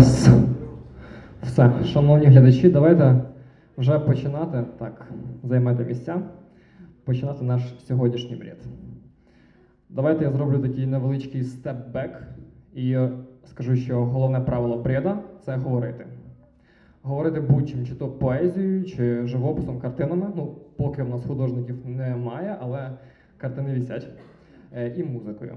Зараз. Все, шановні глядачі, давайте вже починати. Так, займайте місця. Починати наш сьогоднішній бред. Давайте я зроблю такий невеличкий степ-бек і скажу, що головне правило бреда це говорити. Говорити будь-чим, чи то поезією, чи живописом, картинами. Ну, поки в нас художників немає, але картини вісять. Е, І музикою.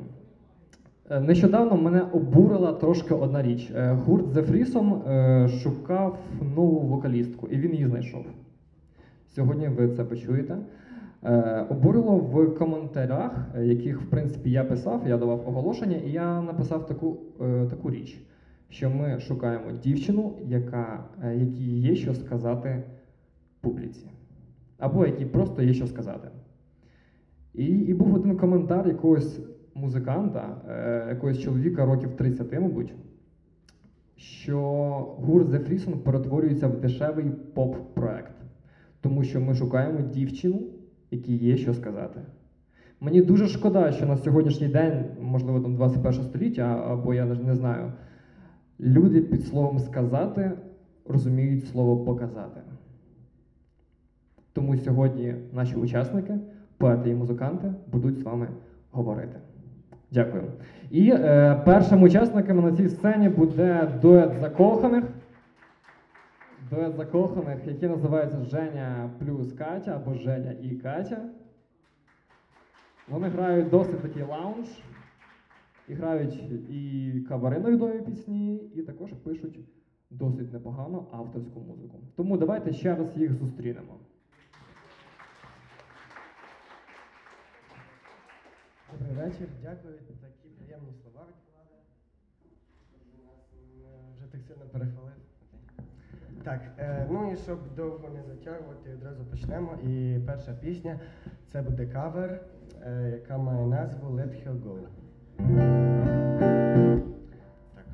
Е, Нещодавно мене обурила трошки одна річ. Е, Гурт The Фрісом е, шукав нову вокалістку, і він її знайшов. Сьогодні ви це почуєте. Обурило в коментарях, яких, в принципі, я писав, я давав оголошення, і я написав таку, таку річ, що ми шукаємо дівчину, яка, якій є що сказати публіці. Або якій просто є що сказати. І, і був один коментар якогось музиканта, е, якогось чоловіка років 30, мабуть, що гурт The Freeson перетворюється в дешевий поп-проект, тому що ми шукаємо дівчину, якій є що сказати. Мені дуже шкода, що на сьогоднішній день, можливо, там 21 століття, або я не знаю, люди під словом сказати розуміють слово показати. Тому сьогодні наші учасники, поети і музиканти, будуть з вами говорити. Дякую. І е, першим учасником на цій сцені буде дует закоханих. Дует закоханих, який називається Женя плюс Катя або Женя і Катя. Вони грають досить такий лаунж, і грають і кавари на відомі пісні, і також пишуть досить непогану авторську музику. Тому давайте ще раз їх зустрінемо. Добрий вечір, дякую. Такі приємні слова від влади. Вже так сильно перехвалив. Так, е, ну і щоб довго не затягувати, одразу почнемо. І перша пісня це буде кавер, е, яка має назву Let Her Go. Так.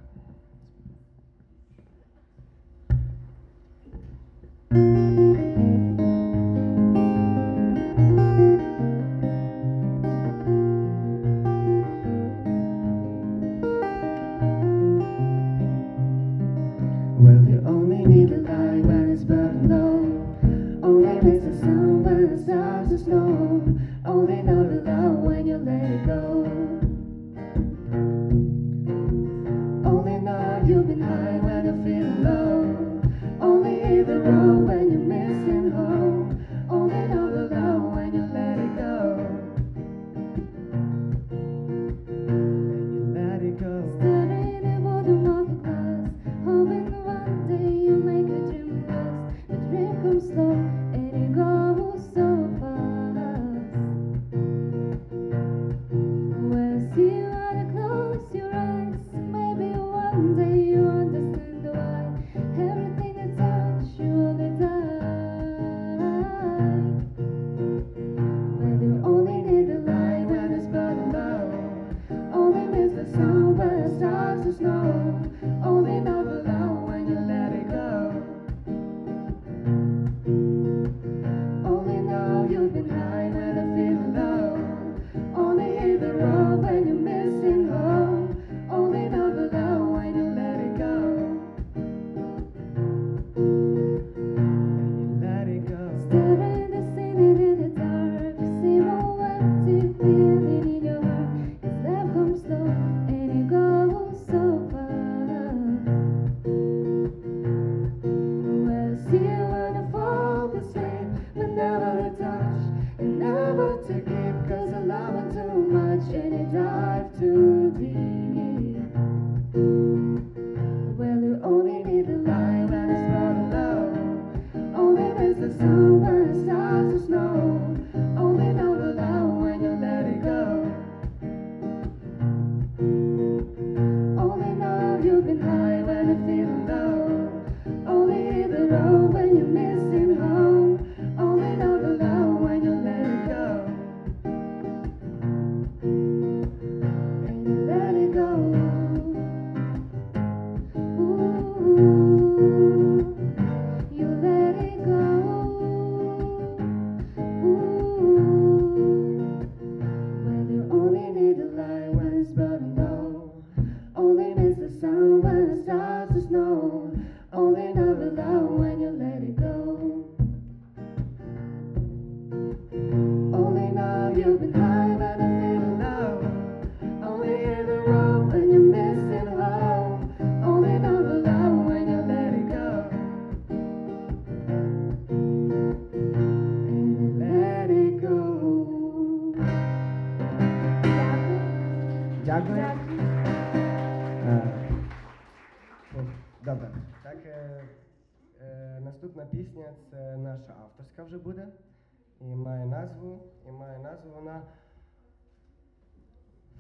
Назву, і має назву вона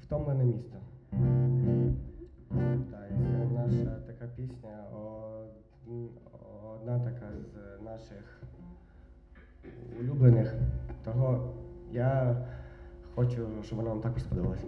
Втомлене місто. Так, це наша така пісня, одна така з наших улюблених. Того я хочу, щоб вона вам також сподобалася.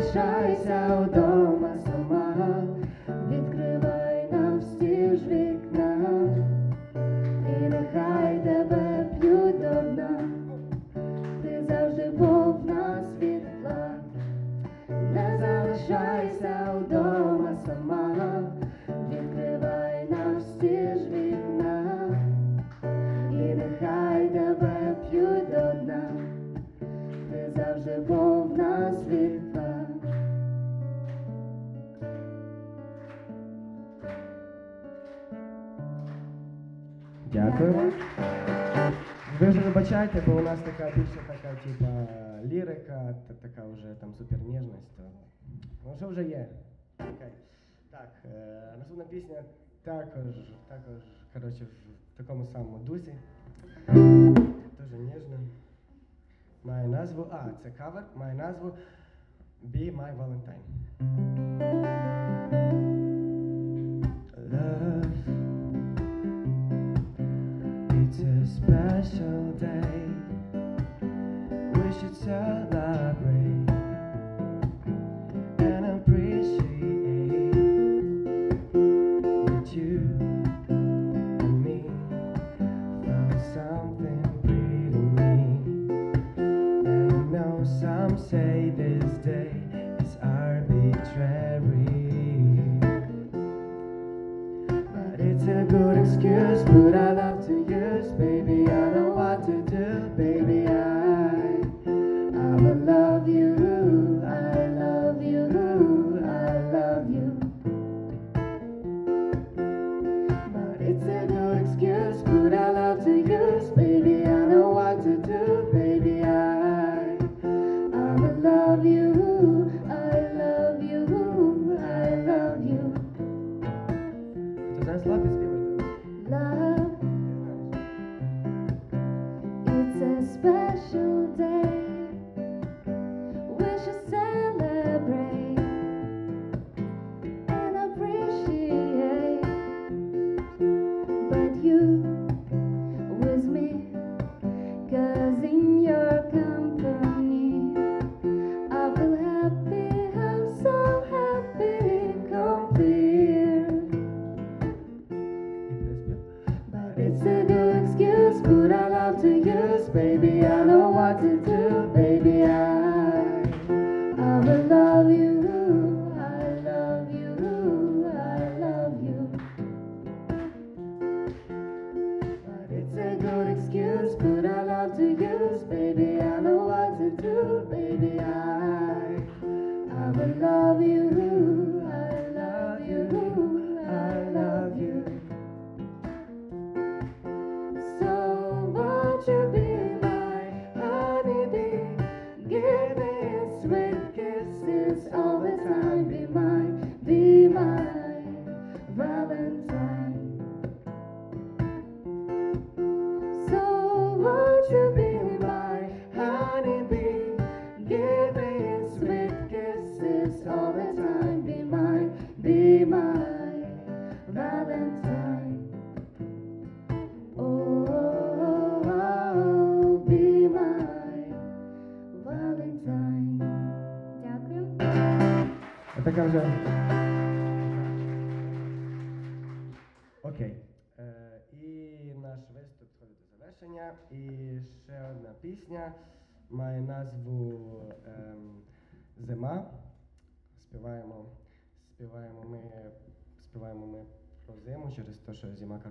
Shy sao đâu mà вибачайте, бо у нас така більше така, типа, лірика, та така вже там суперніжність. Ну, що вже є? Окей. Так, е, наступна пісня також, також, коротше, в такому самому дусі. Дуже ніжна. Має назву. А, це кавер, має назву Be My Valentine. Love. It's a special day. We should celebrate and appreciate that you and me found something pretty neat. And I know some say this day is arbitrary, but it's a good excuse. But I love. Yes, baby.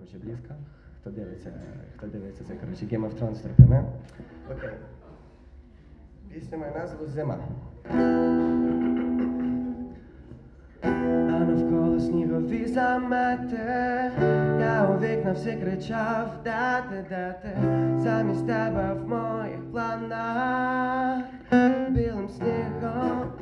коротше, близько. Хто дивиться, хто дивиться це, коротше, Game of Thrones терпиме. Окей. Пісня має назву Зима. А навколо снігові замети. Я у вікна всі кричав, де ти, замість тебе в моїх планах білим снігом.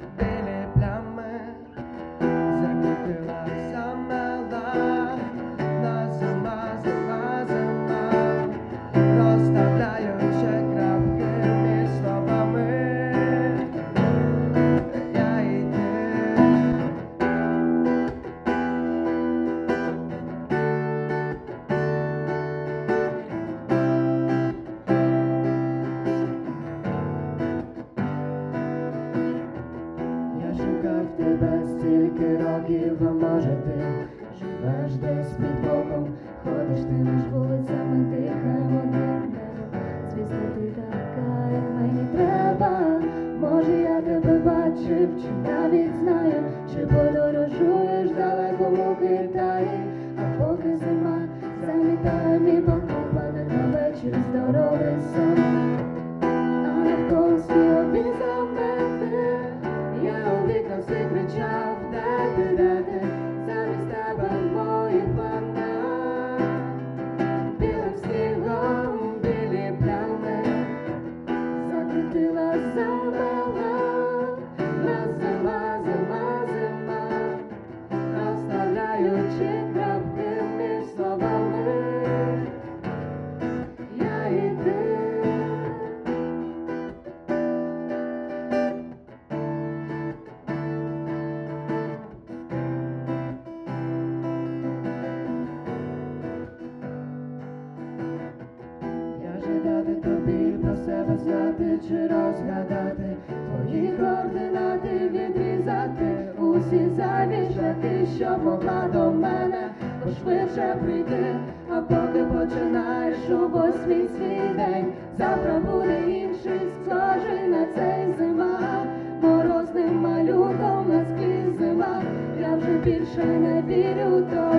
задачі розгадати, твої координати відрізати, усі заміщати, що могла до мене, бо швидше прийти, а поки починаєш у восьмій свій день, завтра буде інший, схожий на цей зима, морозним малюком на склі зима, я вже більше не вірю то.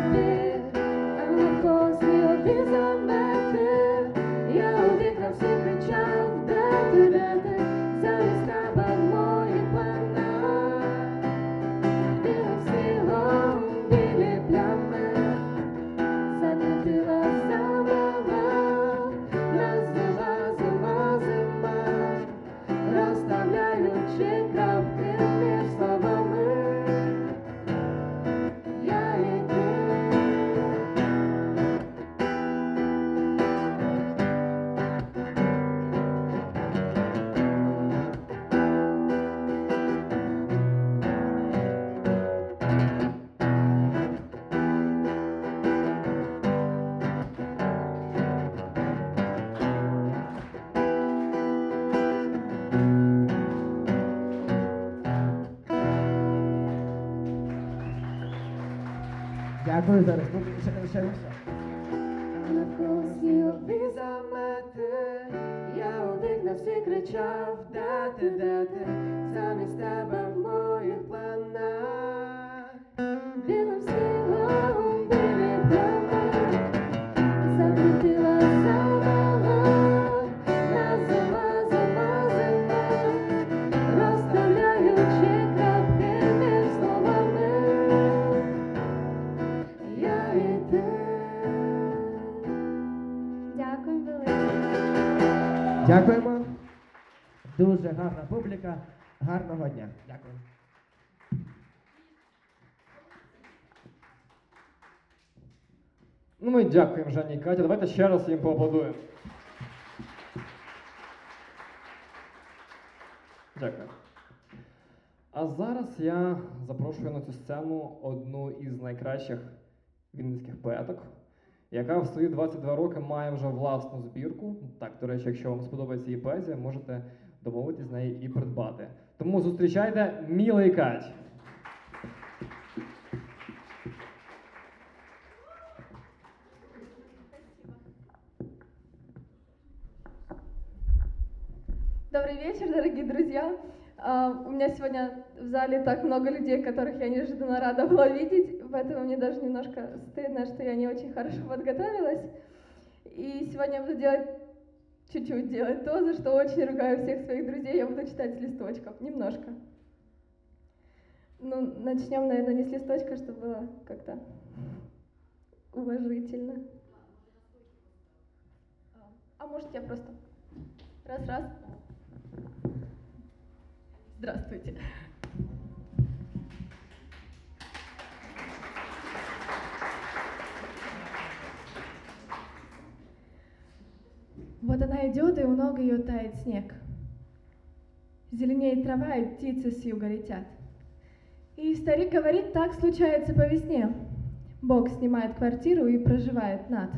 Ну, ми дякуємо Жені і Каті. Давайте ще раз їм поаплодуємо. Дякую. А зараз я запрошую на цю сцену одну із найкращих вінницьких поеток, яка в свої 22 роки має вже власну збірку. Так, до речі, якщо вам сподобається її поезія, можете домовитись з неї і придбати. Тому зустрічайте Міла Кать. Добрый вечер, дорогие друзья. А, У меня сегодня в зале так много людей, которых я неожиданно рада была видеть, поэтому мне даже немножко стыдно, что я не очень хорошо подготовилась. И сегодня я буду делать чуть-чуть делать то, за что очень ругаю всех своих друзей. Я буду читать с листочков, немножко. Ну, начнем, наверное, не с листочка, чтобы было как-то уважительно. А может, я просто раз-раз. Здравствуйте. Вот она идет, и у ног ее тает снег. Зеленеет трава, и птицы с юга летят. И старик говорит, так случается по весне. Бог снимает квартиру и проживает над.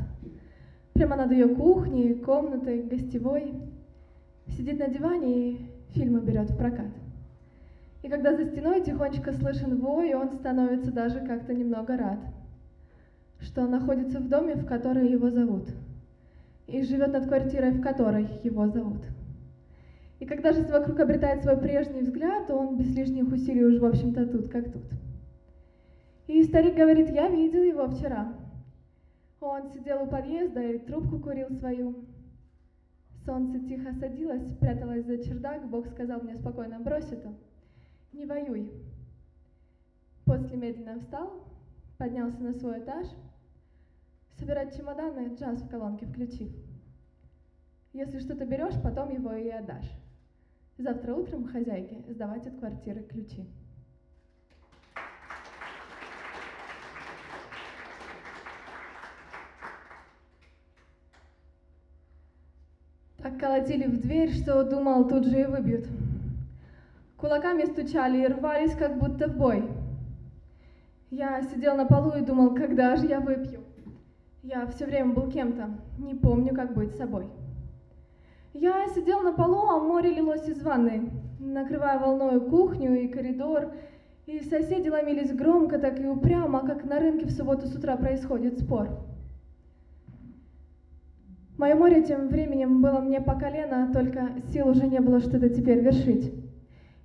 Прямо над ее кухней, комнатой, гостевой. Сидит на диване и фильмы берет в прокат. И когда за стеной тихонечко слышен вой, он становится даже как-то немного рад, что он находится в доме, в который его зовут, и живет над квартирой, в которой его зовут. И когда жизнь вокруг обретает свой прежний взгляд, он без лишних усилий уж, в общем-то, тут как тут. И старик говорит, я видел его вчера. Он сидел у подъезда и трубку курил свою. Солнце тихо садилось, пряталось за чердак, Бог сказал мне спокойно, брось это, не воюй. После медленно встал, поднялся на свой этаж, собирать чемоданы, джаз в колонке включив. Если что-то берешь, потом его и отдашь. Завтра утром хозяйке сдавать от квартиры ключи. Так колотили в дверь, что думал, тут же и выбьют. Кулаками стучали и рвались, как будто в бой. Я сидел на полу и думал, когда же я выпью. Я все время был кем-то, не помню, как быть собой. Я сидел на полу, а море лилось из ванны, накрывая волною кухню и коридор, и соседи ломились громко, так и упрямо, как на рынке в субботу с утра происходит спор. Мое море тем временем было мне по колено, только сил уже не было что-то теперь вершить.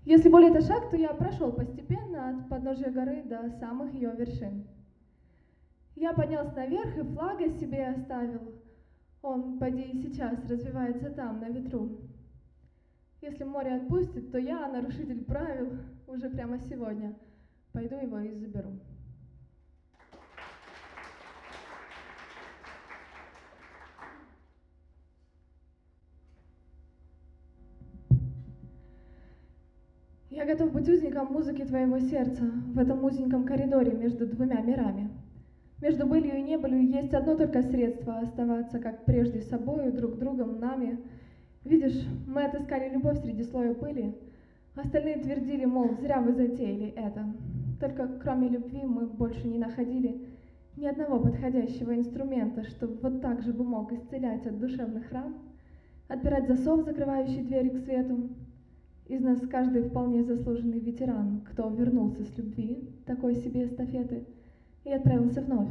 Если более это шаг, то я прошел постепенно от подножия горы до самых ее вершин. Я поднялся наверх и флага себе оставил. Он, поди, и сейчас развивается там, на ветру. Если море отпустит, то я, нарушитель правил, уже прямо сегодня пойду его и заберу. Я готов быть узником музыки твоего сердца в этом узеньком коридоре между двумя мирами. Между былью и небылью есть одно только средство оставаться, как прежде, собою, друг другом, нами. Видишь, мы отыскали любовь среди слоя пыли. Остальные твердили, мол, зря вы затеяли это. Только кроме любви мы больше не находили ни одного подходящего инструмента, чтобы вот так же бы мог исцелять от душевных ран, отпирать засов, закрывающий двери к свету. Из нас каждый вполне заслуженный ветеран, кто вернулся с любви, такой себе эстафеты, и отправился вновь,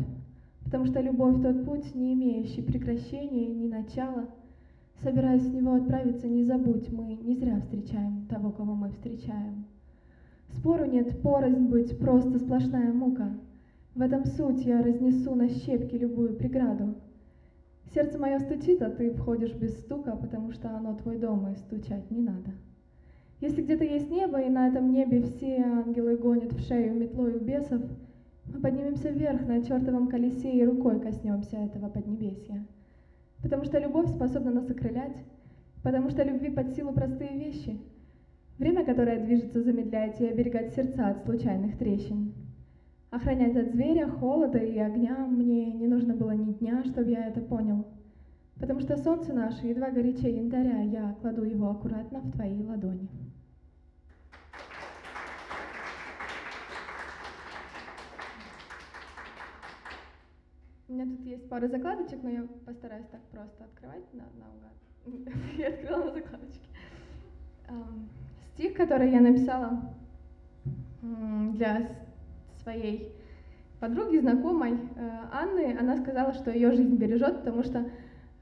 потому что любовь тот путь, не имеющий прекращения ни начала. Собираясь в него отправиться, не забудь, мы не зря встречаем того, кого мы встречаем. Спору нет, порознь быть, просто сплошная мука. В этом суть я разнесу на щепки любую преграду. Сердце мое стучит, а ты входишь без стука, потому что оно твой дом, и стучать не надо. Если где-то есть небо, и на этом небе все ангелы гонят в шею метлою бесов, мы поднимемся вверх на чертовом колесе и рукой коснемся этого поднебесья. Потому что любовь способна нас окрылять, потому что любви под силу простые вещи. Время, которое движется, замедлять и оберегать сердца от случайных трещин. Охранять от зверя, холода и огня мне не нужно было ни дня, чтобы я это понял. Потому что солнце наше едва горячее янтаря, я кладу его аккуратно в твои ладони. У меня тут есть пара закладочек, но я постараюсь так просто открывать на, наугад. Я открыла на закладочки. Ам, Стих, который я написала для своей подруги, знакомой э, Анны, она сказала, что ее жизнь бережет, потому что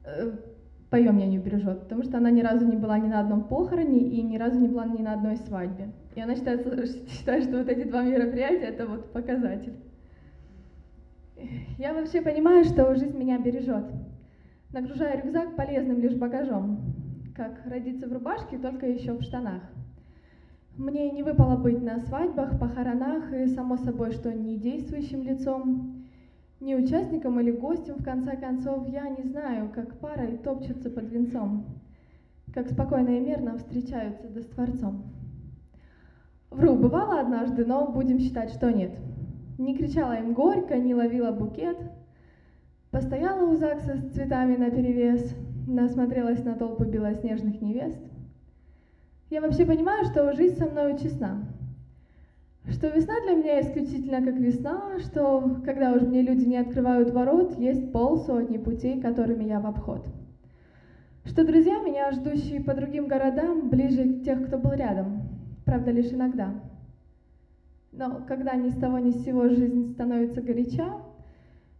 э, по ее мнению бережет, потому что она ни разу не была ни на одном похороне и ни разу не была ни на одной свадьбе. И она считает, считает что вот эти два мероприятия это вот показатель. Я вообще понимаю, что жизнь меня бережет, нагружая рюкзак полезным лишь багажом, как родиться в рубашке, только еще в штанах. Мне не выпало быть на свадьбах, похоронах и, само собой, что не действующим лицом, не участником или гостем, в конце концов, я не знаю, как парой топчутся под венцом, как спокойно и мирно встречаются да с Творцом. Вру, бывало однажды, но будем считать, что нет. Не кричала им горько, не ловила букет. Постояла у ЗАГСа с цветами наперевес, насмотрелась на толпу белоснежных невест. Я вообще понимаю, что жизнь со мной честна. Что весна для меня исключительно как весна, что когда уж мне люди не открывают ворот, есть полсотни путей, которыми я в обход. Что друзья меня, ждущие по другим городам, ближе к тех, кто был рядом, правда, лишь иногда. Но когда ни с того ни с сего жизнь становится горяча,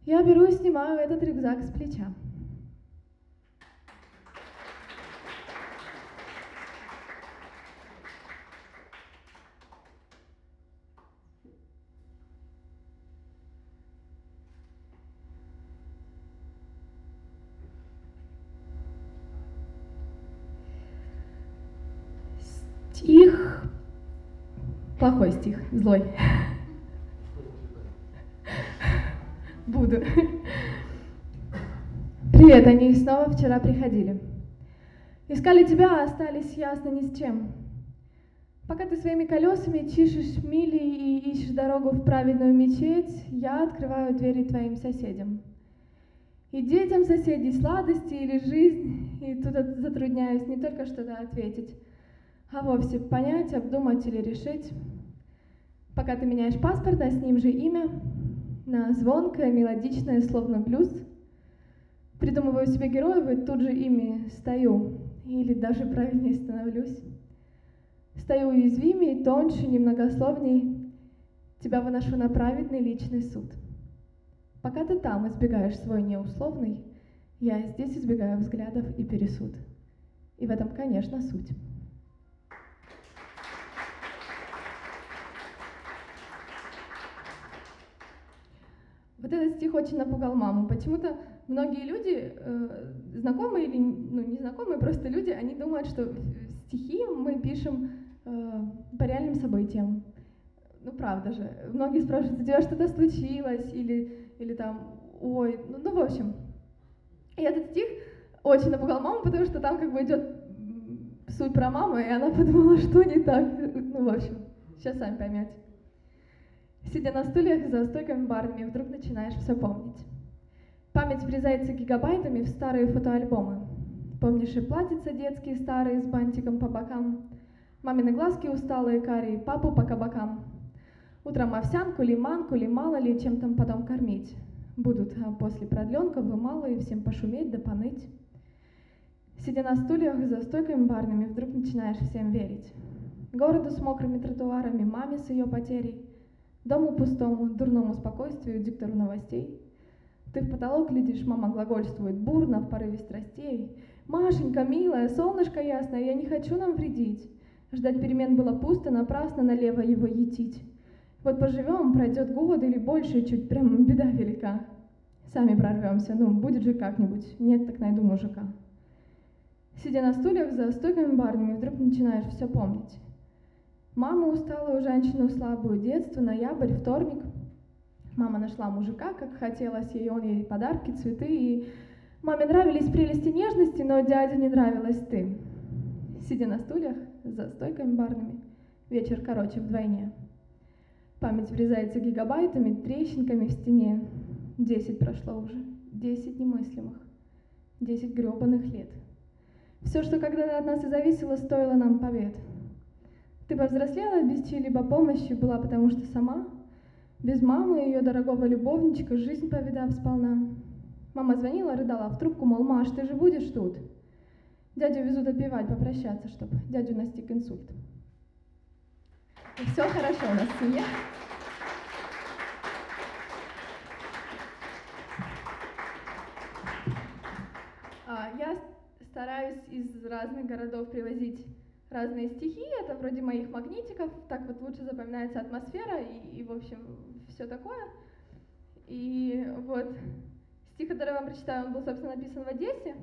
я беру и снимаю этот рюкзак с плеча. Плохой стих, злой. Буду. Привет, они снова вчера приходили. Искали тебя, а остались ясно ни с чем. Пока ты своими колесами чишешь мили и ищешь дорогу в праведную мечеть, я открываю двери твоим соседям. И детям соседей сладости или жизнь, и тут затрудняюсь не только что-то ответить, а вовсе понять, обдумать или решить. Пока ты меняешь паспорт, а с ним же имя, на звонкое, мелодичное, словно блюз. Придумываю себе героев и тут же ими стою, или даже правильнее становлюсь. Стою уязвимей, тоньше, немногословней, тебя выношу на праведный личный суд. Пока ты там избегаешь свой неусловный, я здесь избегаю взглядов и пересуд. И в этом, конечно, суть. Вот этот стих очень напугал маму. Почему-то многие люди, э, знакомые или ну, незнакомые, просто люди, они думают, что стихи мы пишем э, по реальным событиям. Ну, правда же. Многие спрашивают, у тебя что-то случилось? Или, или там, ой, ну, ну, в общем. И этот стих очень напугал маму, потому что там как бы идет суть про маму, и она подумала, что не так. Ну, в общем, сейчас сами поймете. Сидя на стульях за стойками барными, вдруг начинаешь все помнить. Память врезается гигабайтами в старые фотоальбомы. Помнишь и платьица детские старые с бантиком по бокам, мамины глазки усталые карие, папу по кабакам. Утром овсянку, лиманку, ли мало ли чем там потом кормить. Будут а после продленков вы малые всем пошуметь да поныть. Сидя на стульях за стойками барными, вдруг начинаешь всем верить. Городу с мокрыми тротуарами, маме с ее потерей, Дому пустому, дурному спокойствию, диктору новостей. Ты в потолок глядишь, мама глагольствует бурно, в порыве страстей. Машенька, милая, солнышко ясное, я не хочу нам вредить. Ждать перемен было пусто, напрасно налево его етить. Вот поживем, пройдет год или больше, чуть прям беда велика. Сами прорвемся, ну, будет же как-нибудь, нет, так найду мужика. Сидя на стульях за стойками барными, вдруг начинаешь все помнить. Маму усталую, женщину слабую, детство, ноябрь, вторник. Мама нашла мужика, как хотелось ей, он ей подарки, цветы, и маме нравились прелести нежности, но дяде не нравилась ты. Сидя на стульях за стойками барными, вечер короче вдвойне. Память врезается гигабайтами, трещинками в стене. Десять прошло уже, десять немыслимых, десять гребаных лет. Все, что когда-то от нас и зависело, стоило нам побед. Ты повзрослела без чьей-либо помощи, была потому что сама, без мамы и ее дорогого любовничка, жизнь повидав сполна. Мама звонила, рыдала в трубку, мол, Маш, ты же будешь тут? Дядю везут отпевать, попрощаться, чтоб дядю настиг инсульт. И все хорошо у нас в семье. А, Я стараюсь из разных городов привозить разные стихи. Это вроде моих магнитиков. Так вот лучше запоминается атмосфера и, и в общем, все такое. И вот стих, который я вам прочитаю, он был, собственно, написан в Одессе,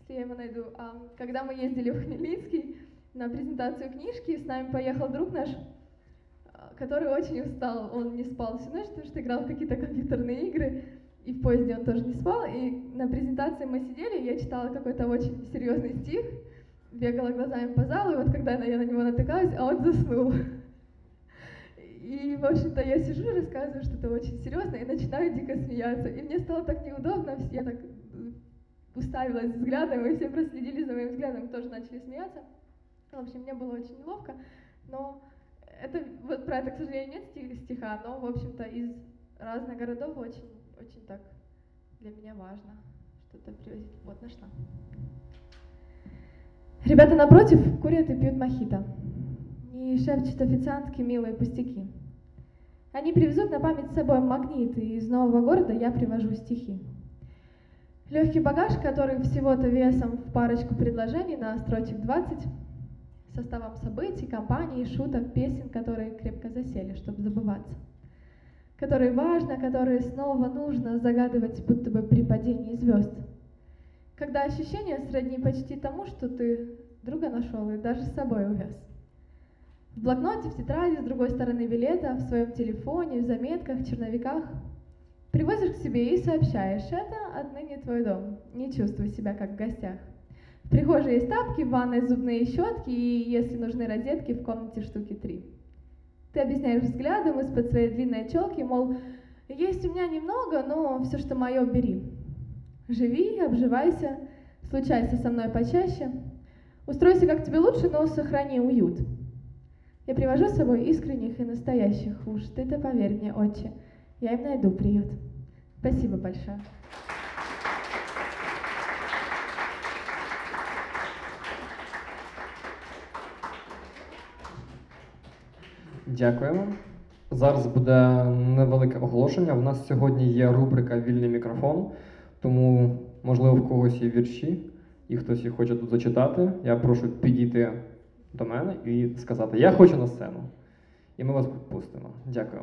если я его найду. А, Когда мы ездили в Хмельницкий на презентацию книжки, с нами поехал друг наш, а, который очень устал. Он не спал всю ночь, потому что играл в какие-то компьютерные игры. И в поезде он тоже не спал. И на презентации мы сидели, я читала какой-то очень серьезный стих, бегала глазами по залу, и вот когда я на него натыкалась, а он заснул. И, в общем-то, я сижу и рассказываю что-то очень серьезное, и начинаю дико смеяться. И мне стало так неудобно, я так э, уставилась взглядом, и все проследили за моим взглядом, тоже начали смеяться. В общем, мне было очень неловко, но это, вот про это, к сожалению, нет стих- стиха, но, в общем-то, из разных городов очень, очень так для меня важно что-то привозить. Вот, нашла. Ребята напротив курят и пьют мохито. И шепчут официантки милые пустяки. Они привезут на память с собой магниты, и из нового города я привожу стихи. Легкий багаж, который всего-то весом в парочку предложений на строчек 20, составом событий, компаний, шуток, песен, которые крепко засели, чтобы забываться. Которые важно, которые снова нужно загадывать, будто бы при падении звезд. Когда ощущение сродни почти тому, что ты друга нашел и даже с собой увез. В блокноте, в тетради, с другой стороны билета, в своем телефоне, в заметках, черновиках. Привозишь к себе и сообщаешь, это отныне твой дом, не чувствуй себя как в гостях. В прихожей есть тапки, в ванной зубные щетки и, если нужны розетки, в комнате штуки три. Ты объясняешь взглядом из-под своей длинной челки, мол, есть у меня немного, но все, что мое, бери. Живи, обживайся, случайся со мной почаще. Устройся как тебе лучше, но сохрани уют. Я привожу с собой искренних и настоящих уж. Ты-то поверь мне, отче, я им найду приют. Спасибо большое. Дякуємо. Зараз буде невелике оголошення. У нас сьогодні є рубрика Вільний мікрофон, Тому, можливо, в когось є вірші, і хтось їх хоче тут зачитати. Я прошу підійти до мене і сказати: Я хочу на сцену. І ми вас пустимо. Дякую.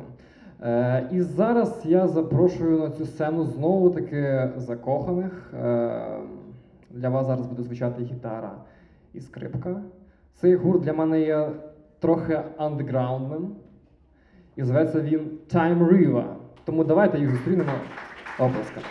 Е, і зараз я запрошую на цю сцену знову таки закоханих. Е, для вас зараз буде звучати гітара і скрипка. Цей гурт для мене є трохи андеграундним. І зветься він Time Riva. Тому давайте їх зустрінемо оплесками.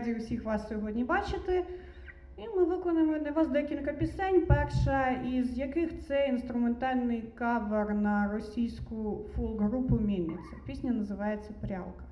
Раді усіх вас сьогодні бачити. І ми виконаємо для вас декілька пісень. Перша із яких це інструментальний кавер на російську фолк-групу Мільниця. Пісня називається Прялка.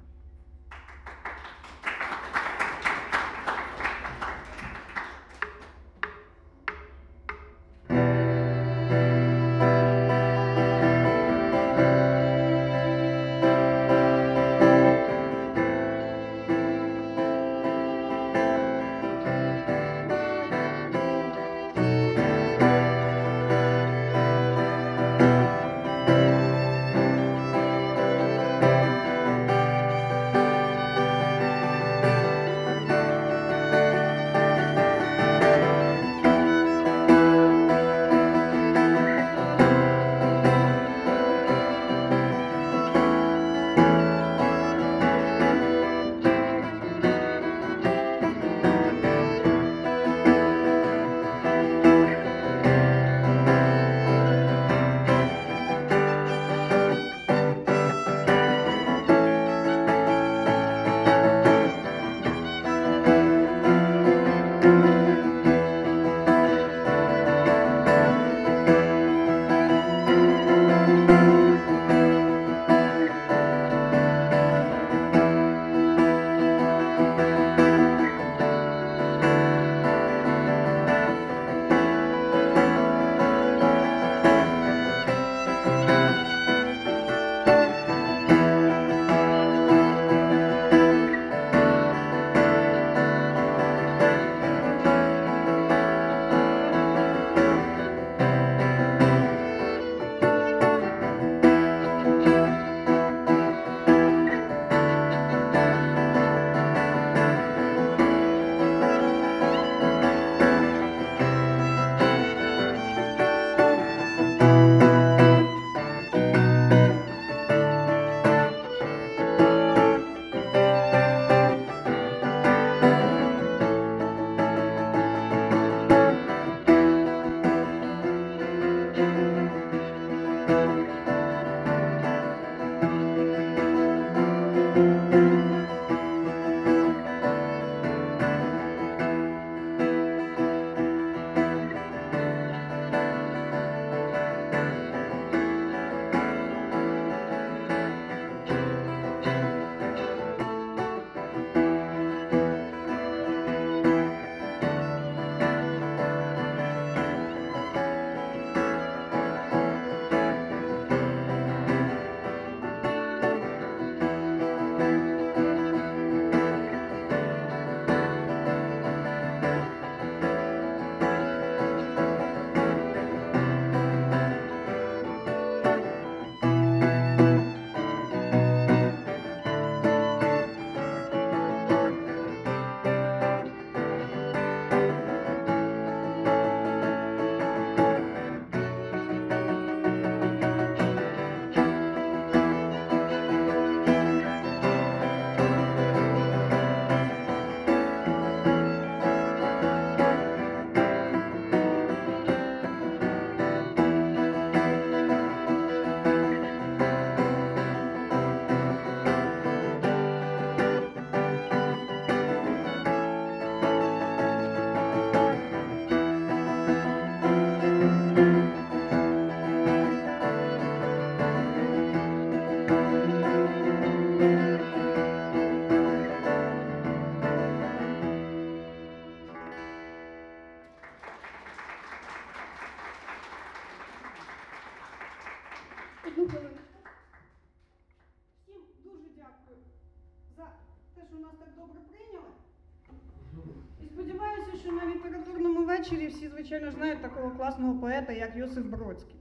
Звичайно, знають такого класного поета, як Йосиф Бродський.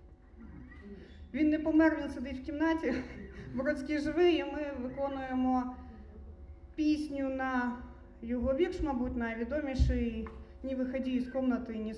Він не помер, він сидить в кімнаті. Бродський живий, і ми виконуємо пісню на його вікш, мабуть, найвідоміший «Не виходи із комнати, не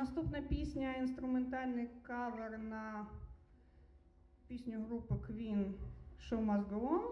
Наступна пісня інструментальний кавер на пісню групи Queen «Show Must Go On».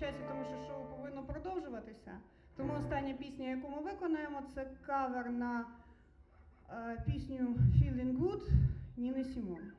часі, тому що шоу повинно продовжуватися. Тому остання пісня, яку ми виконаємо, це кавер на е, пісню Feeling Good Ніни Сімон.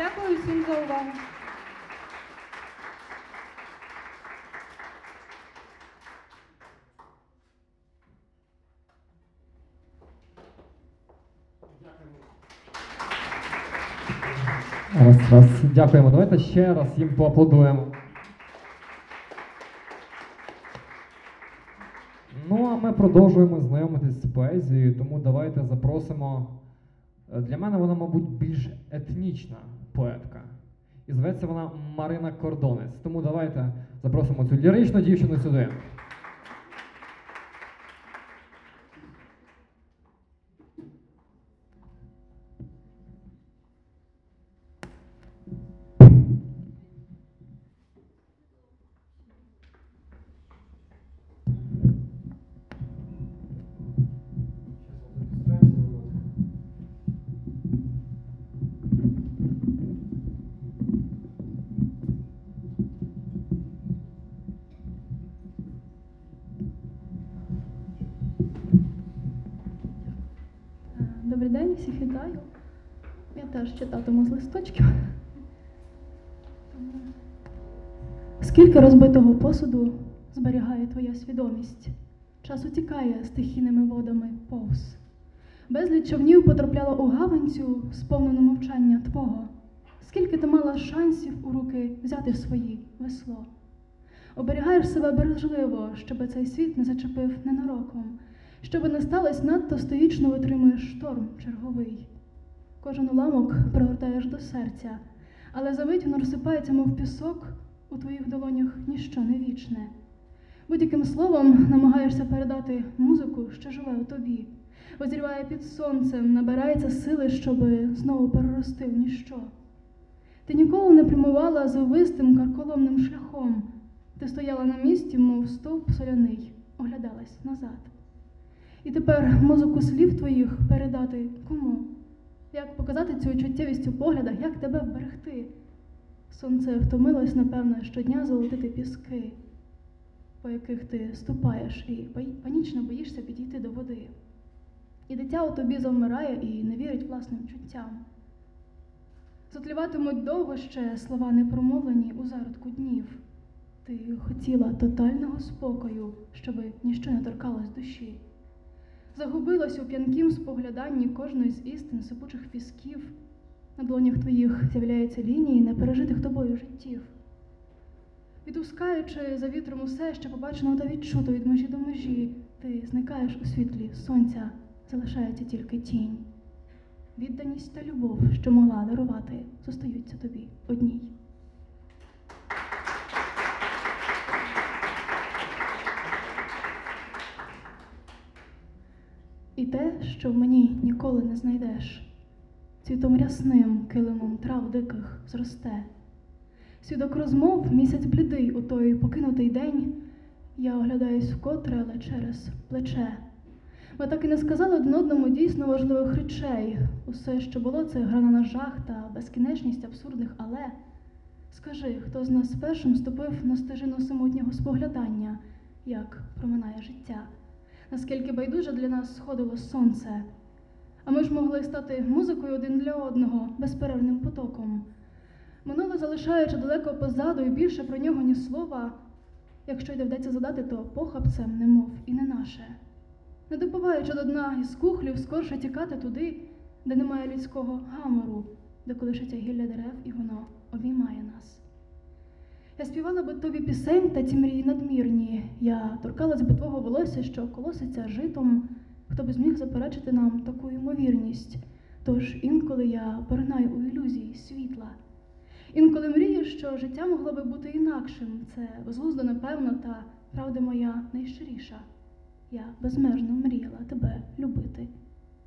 Дякую всім за увагу. Раз, раз. Дякуємо. Давайте ще раз їм поаплодуємо. Ну, а ми продовжуємо знайомитись з поезією, тому давайте запросимо. Для мене вона, мабуть, більш етнічна. І зветься вона Марина Кордонець. Тому давайте запросимо цю ліричну дівчину сюди. Скільки розбитого посуду зберігає твоя свідомість? Час утікає стихійними водами повз. Безліч човнів потрапляло у гаванцю, сповнену мовчання твого. Скільки ти мала шансів у руки взяти в свої весло? Оберігаєш себе бережливо, щоби цей світ не зачепив ненароком, щоби не сталося надто стоїчно витримуєш шторм черговий. Кожен уламок пригортаєш до серця, але за мить воно розсипається, мов пісок, у твоїх долонях ніщо не вічне. Будь-яким словом намагаєшся передати музику, що живе у тобі. Озріває під сонцем, набирається сили, щоби знову перерости в ніщо. Ти ніколи не прямувала завистим карколомним шляхом. Ти стояла на місці, мов стовп соляний, оглядалась назад. І тепер музику слів твоїх передати кому? Як показати цю чуттєвість у поглядах, як тебе вберегти? Сонце втомилось, напевне, щодня золотити піски, по яких ти ступаєш, і панічно боїшся підійти до води. І дитя у тобі завмирає і не вірить власним чуттям. Затліватимуть довго ще слова непромовлені у зародку днів. Ти хотіла тотального спокою, щоби ніщо не торкалось душі. Загубилась у п'янкім спогляданні кожної з істин сипучих пісків. На долонях твоїх з'являються лінії непережитих тобою життів. Відпускаючи за вітром усе, що побачено та відчуто від межі до межі, ти зникаєш у світлі сонця, залишається тільки тінь. Відданість та любов, що могла дарувати, зостаються тобі одній. І те, що в мені ніколи не знайдеш, цвітом рясним килимом трав диких зросте. Свідок розмов місяць блідий у той покинутий день. Я оглядаюсь вкотре, але через плече. Ми так і не сказали один одному дійсно важливих речей. Усе, що було, це гра на ножах та безкінечність абсурдних але. Скажи, хто з нас першим ступив на стежину самотнього споглядання, як проминає життя? Наскільки байдуже для нас сходило сонце? А ми ж могли стати музикою один для одного, безперервним потоком. Минуле залишаючи далеко позаду і більше про нього ні слова, якщо й доведеться задати, то похабцем, немов і не наше. Не допиваючи до дна із кухлів, скорше тікати туди, де немає людського гамору, де колишиться гілля дерев, і воно обіймає нас. Я співала би тобі пісень та ті мрії надмірні. Я торкалась би твого волосся, що колоситься житом. Хто б зміг заперечити нам таку ймовірність? Тож інколи я поринаю у ілюзії світла. Інколи мрію, що життя могло би бути інакшим. Це безглуздо, напевно, та правда моя найщиріша. Я безмежно мріяла тебе любити.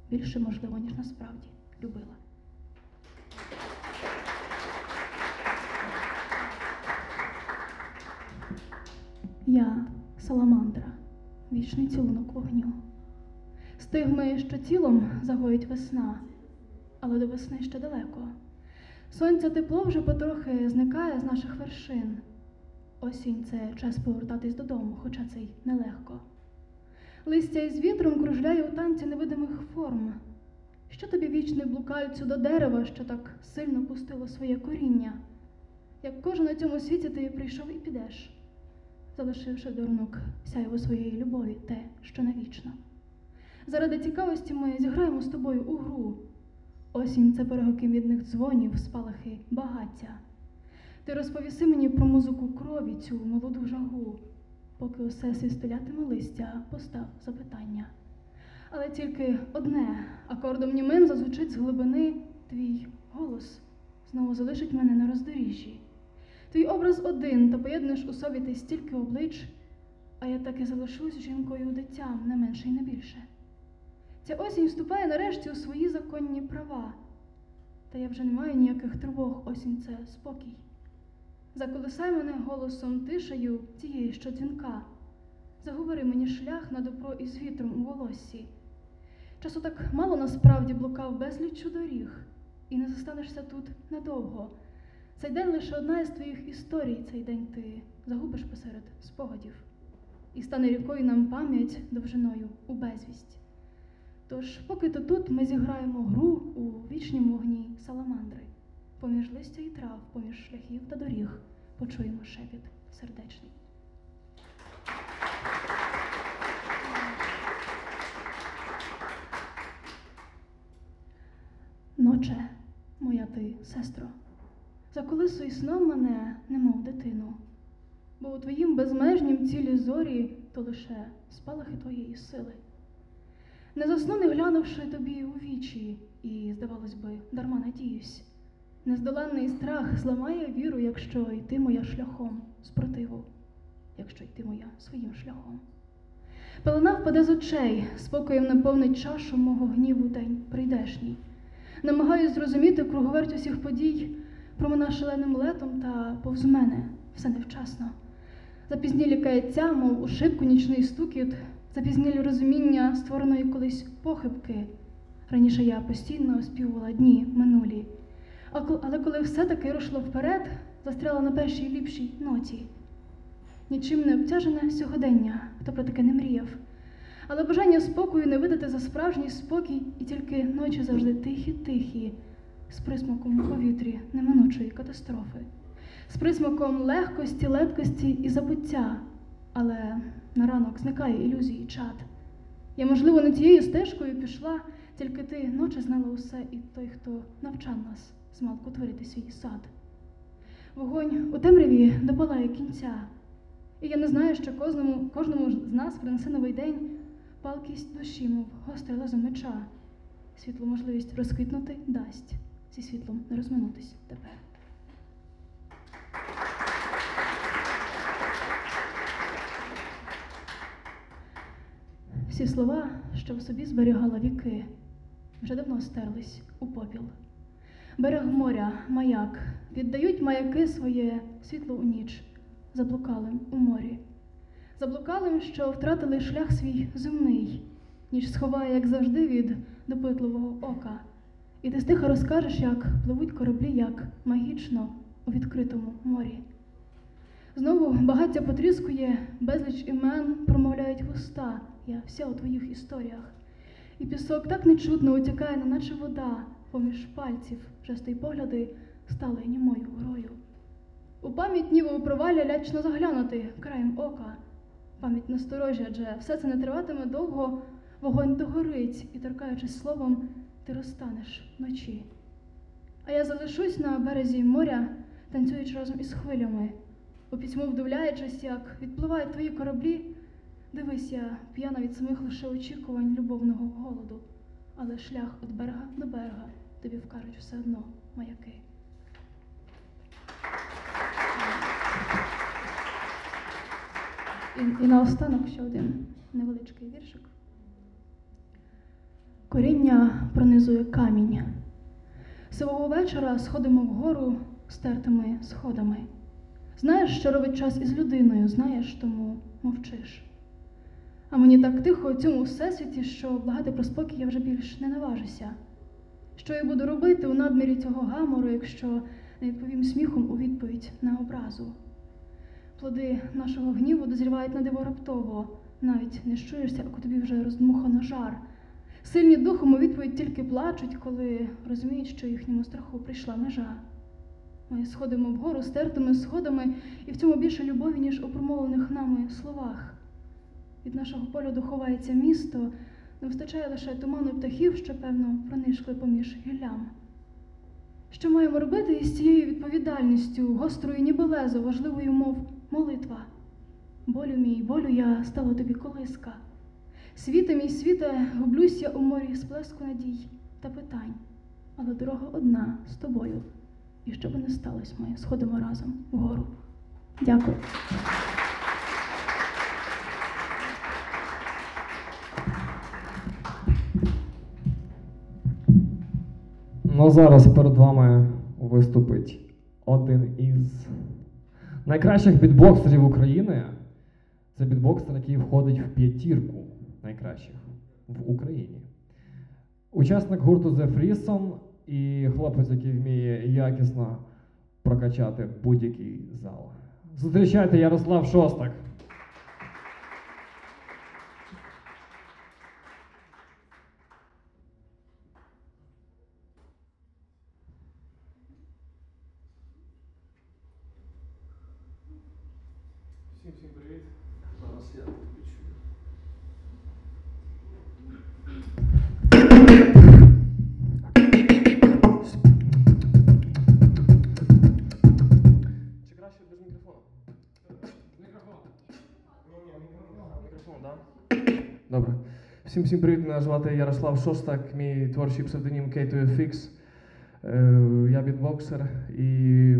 Більше, можливо, ніж насправді любила. Я саламандра, вічний цілунок вогню. Стигми, що тілом загоїть весна, але до весни ще далеко. Сонця тепло вже потрохи зникає з наших вершин. Осінь це час повертатись додому, хоча це й нелегко. Листя із вітром кружляє у танці невидимих форм. Що тобі вічний блукальцю до дерева, що так сильно пустило своє коріння? Як кожен на цьому світі ти прийшов і підеш, залишивши дарунок сяйво своєї любові, те, що навічно. Заради цікавості ми зіграємо з тобою у гру. Осінь це перегоки мідних дзвонів, спалахи багаття. Ти розповіси мені про музику крові, цю молоду жагу, поки усе свістолятиме листя, постав запитання. Але тільки одне акордом німим зазвучить з глибини твій голос знову залишить мене на роздоріжжі. Твій образ один, та поєднуєш у собі ти стільки облич, а я так і залишусь жінкою дитям, не менше й не більше. Ця осінь вступає нарешті у свої законні права. Та я вже не маю ніяких тривог, осінь це спокій. Заколисай мене голосом тишею тієї, що дзвінка. Заговори мені шлях на добро із вітром у волоссі. Часу так мало насправді блукав безліч доріг, і не зостанешся тут надовго. Цей день лише одна із твоїх історій, цей день ти загубиш посеред спогадів, і стане рікою нам пам'ять довжиною у безвість. Тож, поки ти тут, ми зіграємо гру у вічнім вогні саламандри. Поміж листя і трав, поміж шляхів та доріг почуємо шепіт сердечний. Ноче, моя ти, сестро, заколисуй сном мене, немов дитину, бо у твоїм безмежнім цілі зорі то лише спалахи твоєї сили. Не засну, не глянувши тобі у вічі, і, здавалось би, дарма надіюсь. Нездоланний страх зламає віру, якщо йти моя шляхом спротиву, якщо йти моя своїм шляхом. Пелена впаде з очей, спокоєм наповнить чашу мого гніву день прийдешній. Намагаюсь зрозуміти круговерть усіх подій, промина шаленим летом та повз мене все невчасно. Запізнілі каяття, мов у шибку нічний стукіт, запізнілі розуміння створеної колись похибки. Раніше я постійно оспівувала дні минулі. Але коли все-таки рушло вперед, застряла на першій ліпшій ноті. Нічим не обтяжене сьогодення, хто про таке не мріяв. Але бажання спокою не видати за справжній спокій, і тільки ночі завжди тихі-тихі, з присмаком у повітрі неминучої катастрофи, з присмаком легкості, лепкості і забуття. Але на ранок зникає ілюзії чад. Я, можливо, не тією стежкою пішла, тільки ти ночі знала усе, і той, хто навчав нас змалку творити свій сад. Вогонь у темряві допалає кінця. І я не знаю, що кожному, кожному з нас принесе новий день палкість душі, мов гостре лезо меча. Світло можливість розквітнути дасть, зі світлом не розминутись тепер. Всі слова, що в собі зберігала віки, вже давно стерлись у попіл. Берег моря, маяк, віддають маяки своє світло у ніч, заблукалим у морі. Заблукалим, що втратили шлях свій земний, ніч сховає, як завжди, від допитливого ока. І ти стиха розкажеш, як пливуть кораблі, як магічно у відкритому морі. Знову багаття потріскує, безліч імен промовляють вуста, я вся у твоїх історіях. І пісок так нечутно утікає, неначе вода, поміж пальців, жести й погляди стали німою грою. У пам'ять ніби у провалля лячно заглянути краєм ока. Пам'ять насторожі, адже все це не триватиме довго, вогонь догорить, і, торкаючись словом, ти розтанеш вночі. А я залишусь на березі моря, танцюючи разом із хвилями, у пітьму вдивляючись, як відпливають твої кораблі. Дивись, я п'яна від самих лише очікувань любовного голоду, але шлях від берега до берега тобі вкажуть все одно маяки. І, і наостанок ще один невеличкий віршик. Коріння пронизує камінь. Сивого вечора сходимо вгору стертими сходами. Знаєш, що робить час із людиною, знаєш, тому мовчиш. А мені так тихо у цьому всесвіті, що благати про спокій я вже більш не наважуся. Що я буду робити у надмірі цього гамору, якщо не відповім сміхом у відповідь на образу? Плоди нашого гніву дозрівають на диво раптово, навіть не щуєшся, а тобі вже роздмухано жар. Сильні духом у відповідь тільки плачуть, коли розуміють, що їхньому страху прийшла межа. Ми сходимо вгору стертими сходами, і в цьому більше любові, ніж у промовлених нами словах. Від нашого погляду ховається місто, Не вистачає лише туману птахів, що, певно, пронишкли поміж гіллями. Що маємо робити із цією відповідальністю, гострою ніби лезо, важливою, мов молитва? Болю мій, болю я стала тобі колиска. Світе мій світе, гублюсь я у морі сплеску надій та питань. Але дорога одна з тобою. І що би не сталося, ми сходимо разом вгору. Дякую. Ну, зараз перед вами виступить один із найкращих бітбоксерів України. Це бітбоксер, який входить в п'ятірку найкращих в Україні. Учасник гурту The Freesom і хлопець, який вміє якісно прокачати будь-який зал. Зустрічайте Ярослав Шостак. Всім привіт, мене звати Ярослав Шостак, мій творчий псевдонім K2FX. Е, Я бітбоксер і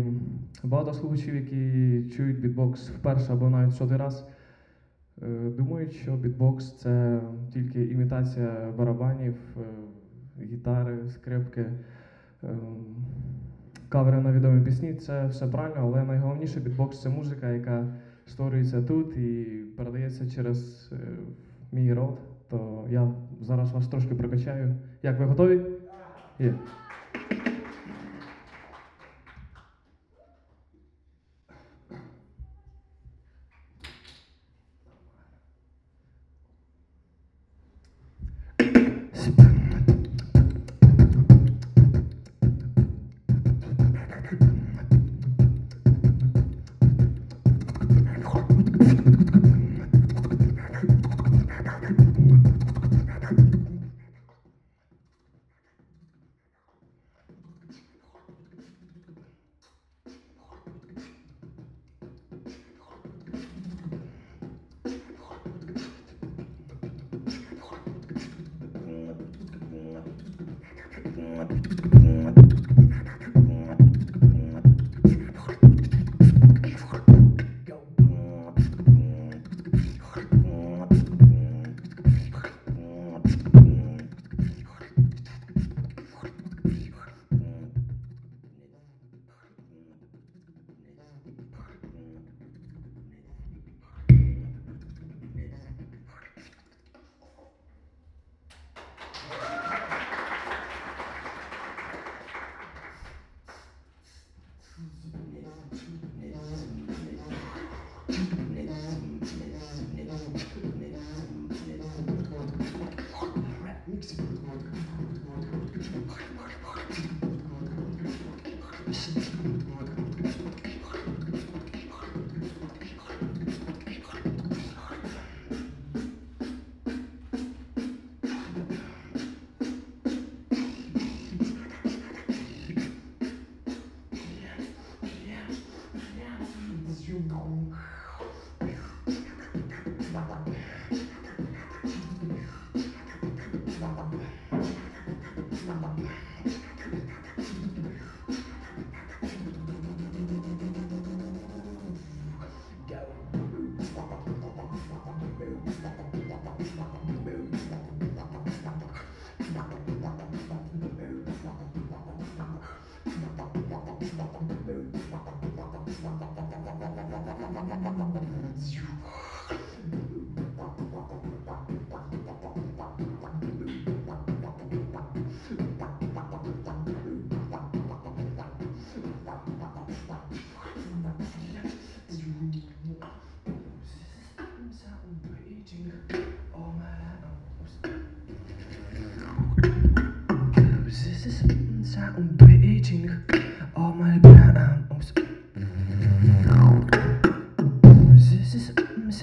багато слухачів, які чують бітбокс вперше або навіть сотий раз, е, думають, що бітбокс це тільки імітація барабанів, е, гітари, скрипки, кавери на відомі пісні. Це все правильно, але найголовніше бітбокс це музика, яка створюється тут і передається через мій рот. То я зараз вас трошки прокачаю. Як ви готові? Є. Oh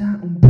ça,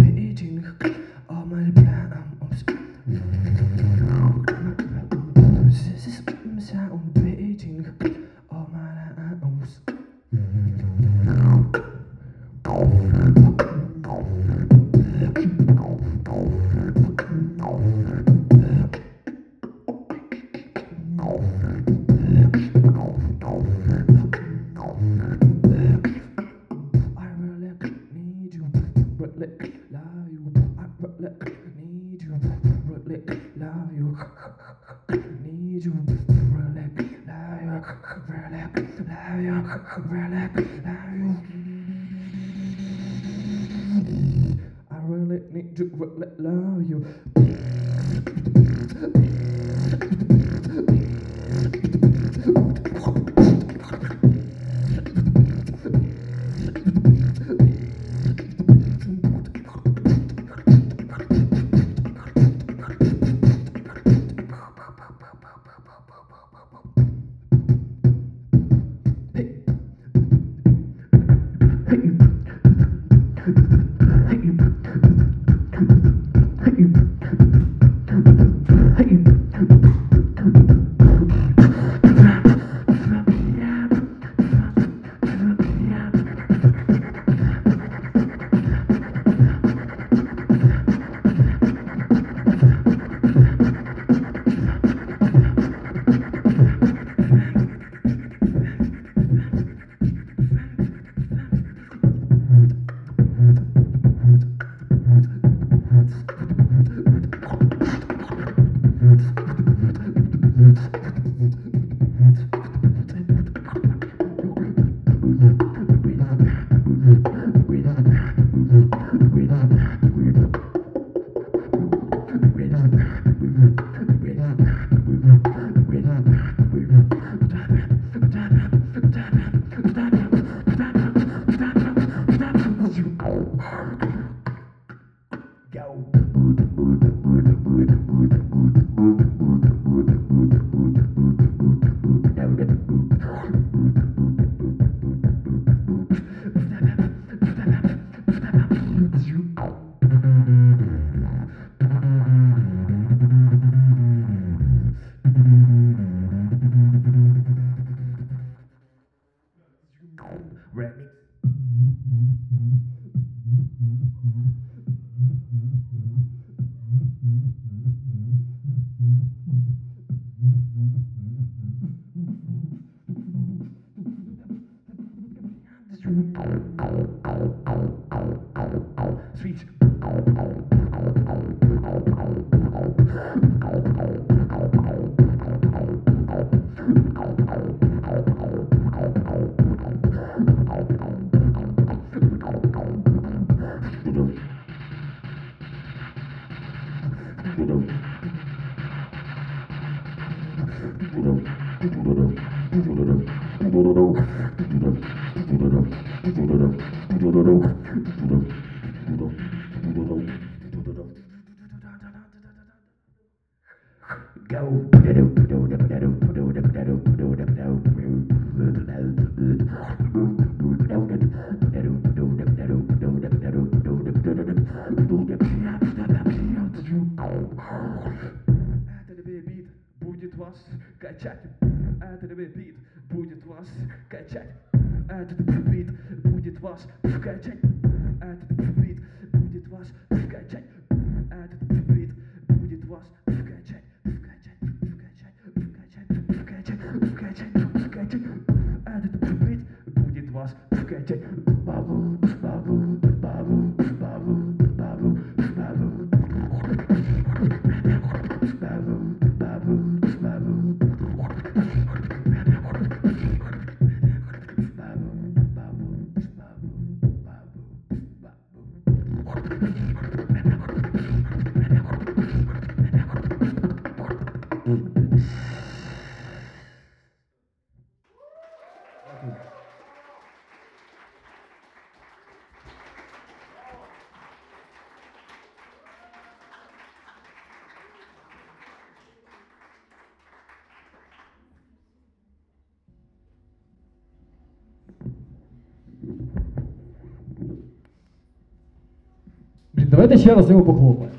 давайте ще раз його похлопаємо.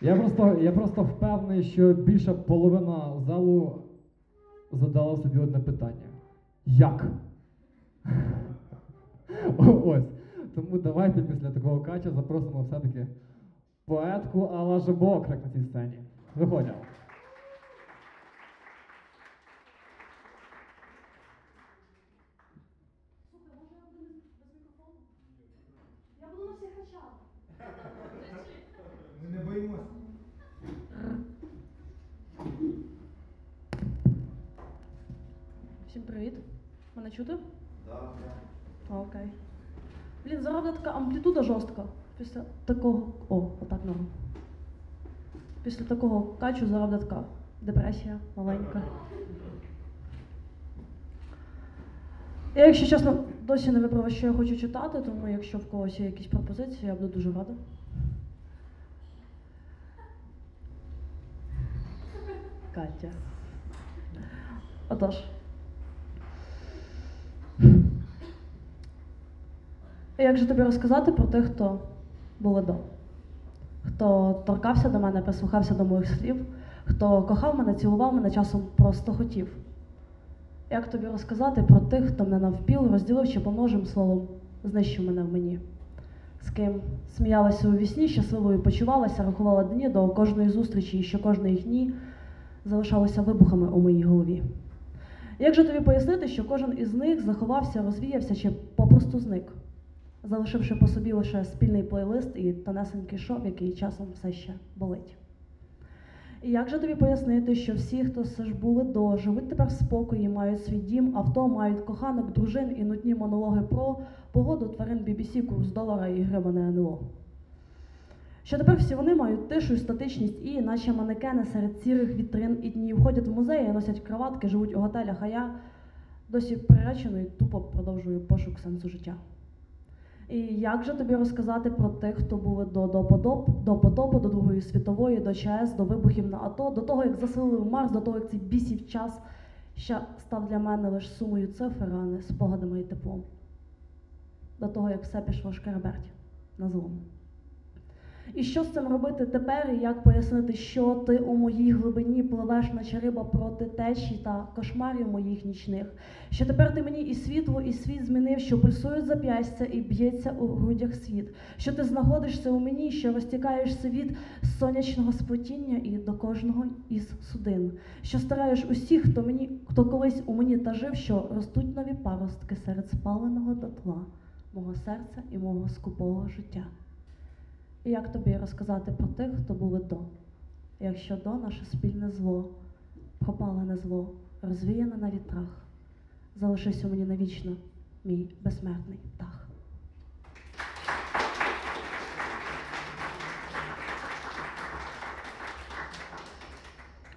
Я просто, я просто впевнений, що більша половина залу задала собі одне питання. Як? Ось. Тому давайте після такого кача запросимо все-таки поетку Алла Жабокрик на цій сцені. Виходять. Я буду на всіх кричати. Ми не боїмося. Всім привіт. Мене чути? Так. А, Окей. Блін, зараз буде така амплітуда жорстка. Після такого. О, отак норм. Після такого качу зараз буде така депресія маленька. Я, якщо чесно, досі не вибрала, що я хочу читати, тому якщо в когось є якісь пропозиції, я буду дуже рада. Катя. Отож. Як же тобі розказати про тих, хто були до? Хто торкався до мене, прислухався до моїх слів, хто кохав мене, цілував мене, часом просто хотів. Як тобі розказати про тих, хто мене навпіл, розділив чи помножим словом, знищив мене в мені? З ким сміялася у вісні, щасливою почувалася, рахувала дні до кожної зустрічі і що кожної дні залишалося вибухами у моїй голові. Як же тобі пояснити, що кожен із них заховався, розвіявся чи попросту зник, залишивши по собі лише спільний плейлист і тонесенький шов, який часом все ще болить? І як же тобі пояснити, що всі, хто все ж були до, живуть тепер в спокої, мають свій дім, авто, мають коханок, дружин і нудні монологи про погоду, тварин BBC, курс долара і гребане НЛО? Що тепер всі вони мають тишу статичність і, наче манекени серед сірих вітрин і днів, ходять в музеї, носять кроватки, живуть у готелях, а я досі приречено і тупо продовжую пошук сенсу життя. І як же тобі розказати про тих, хто були до, до, потоп, до потопу, до Другої світової, до ЧАЕС, до вибухів на АТО, до того, як заселили Марс, до того, як цей бісів час ще став для мене лише сумою цифр, а не спогадами і теплом. До того, як все пішло шкереберть на злом. І що з цим робити тепер, і як пояснити, що ти у моїй глибині пливеш, наче риба проти течії та кошмарів моїх нічних? Що тепер ти мені і світло, і світ змінив, що пульсують зап'ястя і б'ється у грудях світ, що ти знаходишся у мені, що розтікаєшся від сонячного сплетіння і до кожного із судин, що стараєш усіх, хто мені, хто колись у мені та жив, що ростуть нові паростки серед спаленого дотла мого серця і мого скупого життя. І як тобі розказати про тих, хто були до, якщо до наше спільне зло, пропалене зло, розвіяне на вітрах, залишись у мені навічно, мій безсмертний птах.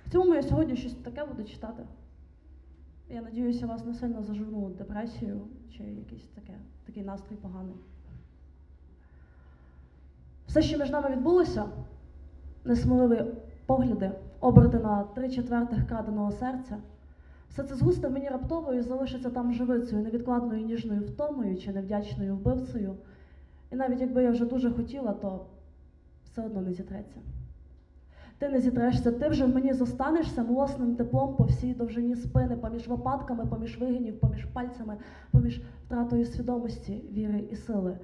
В цьому я сьогодні щось таке буду читати. Я надіюся, вас не сильно заживну депресію чи якийсь таке, такий настрій поганий. Все, що між нами відбулося, несміливі погляди, оберти на три четвертих краденого серця, все це згусте мені раптово і залишиться там живицею, невідкладною ніжною втомою чи невдячною вбивцею. І навіть якби я вже дуже хотіла, то все одно не зітреться. Ти не зітрешся, ти вже в мені зостанешся млосним теплом по всій довжині спини, поміж випадками, поміж вигинів, поміж пальцями, поміж втратою свідомості, віри і сили.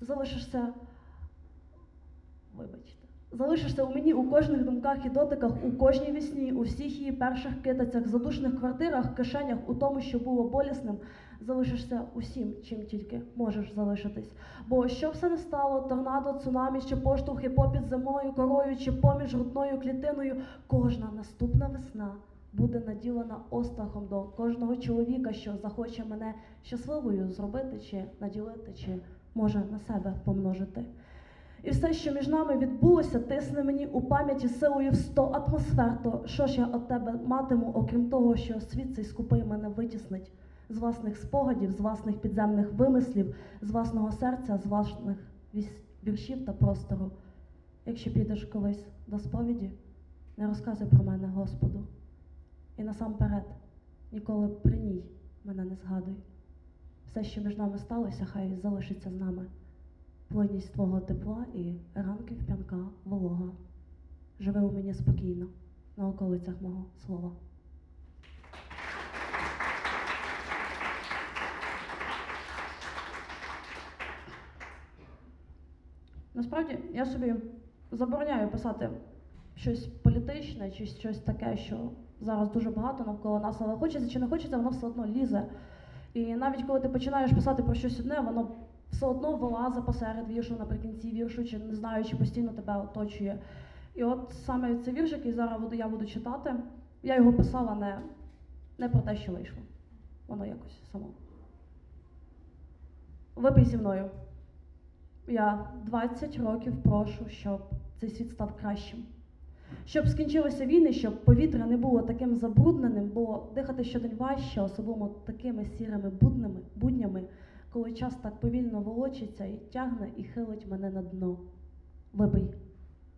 Залишишся Вибачте. Залишишся у мені у кожних думках і дотиках, у кожній вісні, у всіх її перших китицях, задушних квартирах, кишенях, у тому, що було болісним, залишишся усім, чим тільки можеш залишитись. Бо що все не стало, торнадо, цунамі, чи поштовхи попід земною корою, чи поміж грудною клітиною, кожна наступна весна буде наділена острахом до кожного чоловіка, що захоче мене щасливою зробити, чи наділити, чи може на себе помножити. І все, що між нами відбулося, тисне мені у пам'яті силою в сто атмосфер. То що ж я від тебе матиму, окрім того, що світ цей скупий мене витіснить з власних спогадів, з власних підземних вимислів, з власного серця, з власних віршів та простору. Якщо підеш колись до сповіді, не розказуй про мене, Господу. І насамперед, ніколи при ній мене не згадуй. Все, що між нами сталося, хай залишиться з нами плинність твого тепла і ранків п'янка волога. живи у мені спокійно на околицях мого слова. Насправді я собі забороняю писати щось політичне чи щось таке, що зараз дуже багато навколо нас, але хочеться чи не хочеться, воно все одно лізе. І навіть коли ти починаєш писати про щось одне, воно все одно вилазить посеред віршу наприкінці віршу, чи не знаю, чи постійно тебе оточує. І от саме цей вірш, який зараз буду, я буду читати, я його писала не, не про те, що вийшло. Воно якось само. Випий зі мною. Я 20 років прошу, щоб цей світ став кращим. Щоб скінчилися війни, щоб повітря не було таким забрудненим, бо дихати щодень важче, особливо такими сірими буднями, буднями, коли час так повільно волочиться і тягне і хилить мене на дно. Вибий.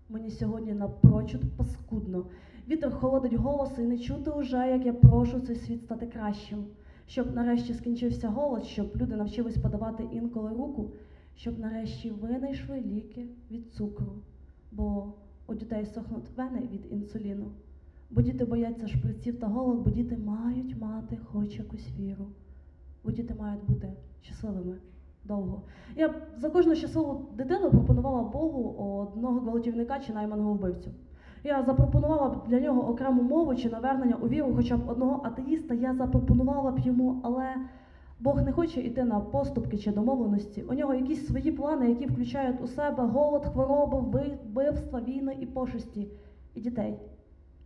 Мені сьогодні напрочуд паскудно. Вітер холодить голос і не чути уже, як я прошу цей світ стати кращим. Щоб нарешті скінчився голод, щоб люди навчились подавати інколи руку, щоб нарешті винайшли ліки від цукру. Бо у дітей сохнуть вени від інсуліну. Бо діти бояться шприців та голок, бо діти мають мати хоч якусь віру. Бо діти мають бути щасливими довго. Я за кожну щасливу дитину пропонувала Богу одного гвалтівника чи найманого вбивцю. Я запропонувала б для нього окрему мову чи навернення у віру хоча б одного атеїста, я запропонувала б йому, але Бог не хоче йти на поступки чи домовленості. У нього якісь свої плани, які включають у себе голод, хвороби, вбивства, війни і пошесті, і дітей,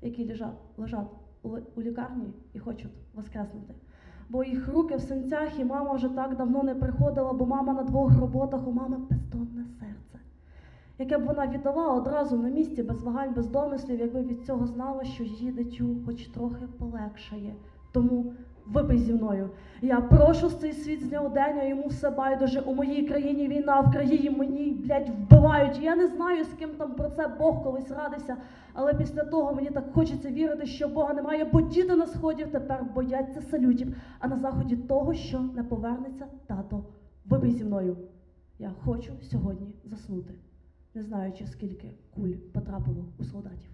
які лежать, лежать у лікарні і хочуть воскреснути. Бо їх руки в синцях, і мама вже так давно не приходила, бо мама на двох роботах, у мами бездонне серце. Яке б вона віддала одразу на місці, без вагань, без домислів, якби від цього знала, що її дитю хоч трохи полегшає. Тому випий зі мною. Я прошу цей світ з дня йому все байдуже. У моїй країні війна, в країні мені, блядь, вбивають. Я не знаю, з ким там про це Бог колись радився, але після того мені так хочеться вірити, що Бога немає, бо діти на сході тепер бояться салютів, а на заході того, що не повернеться тато. Випий зі мною. Я хочу сьогодні заснути, не знаючи, скільки куль потрапило у солдатів.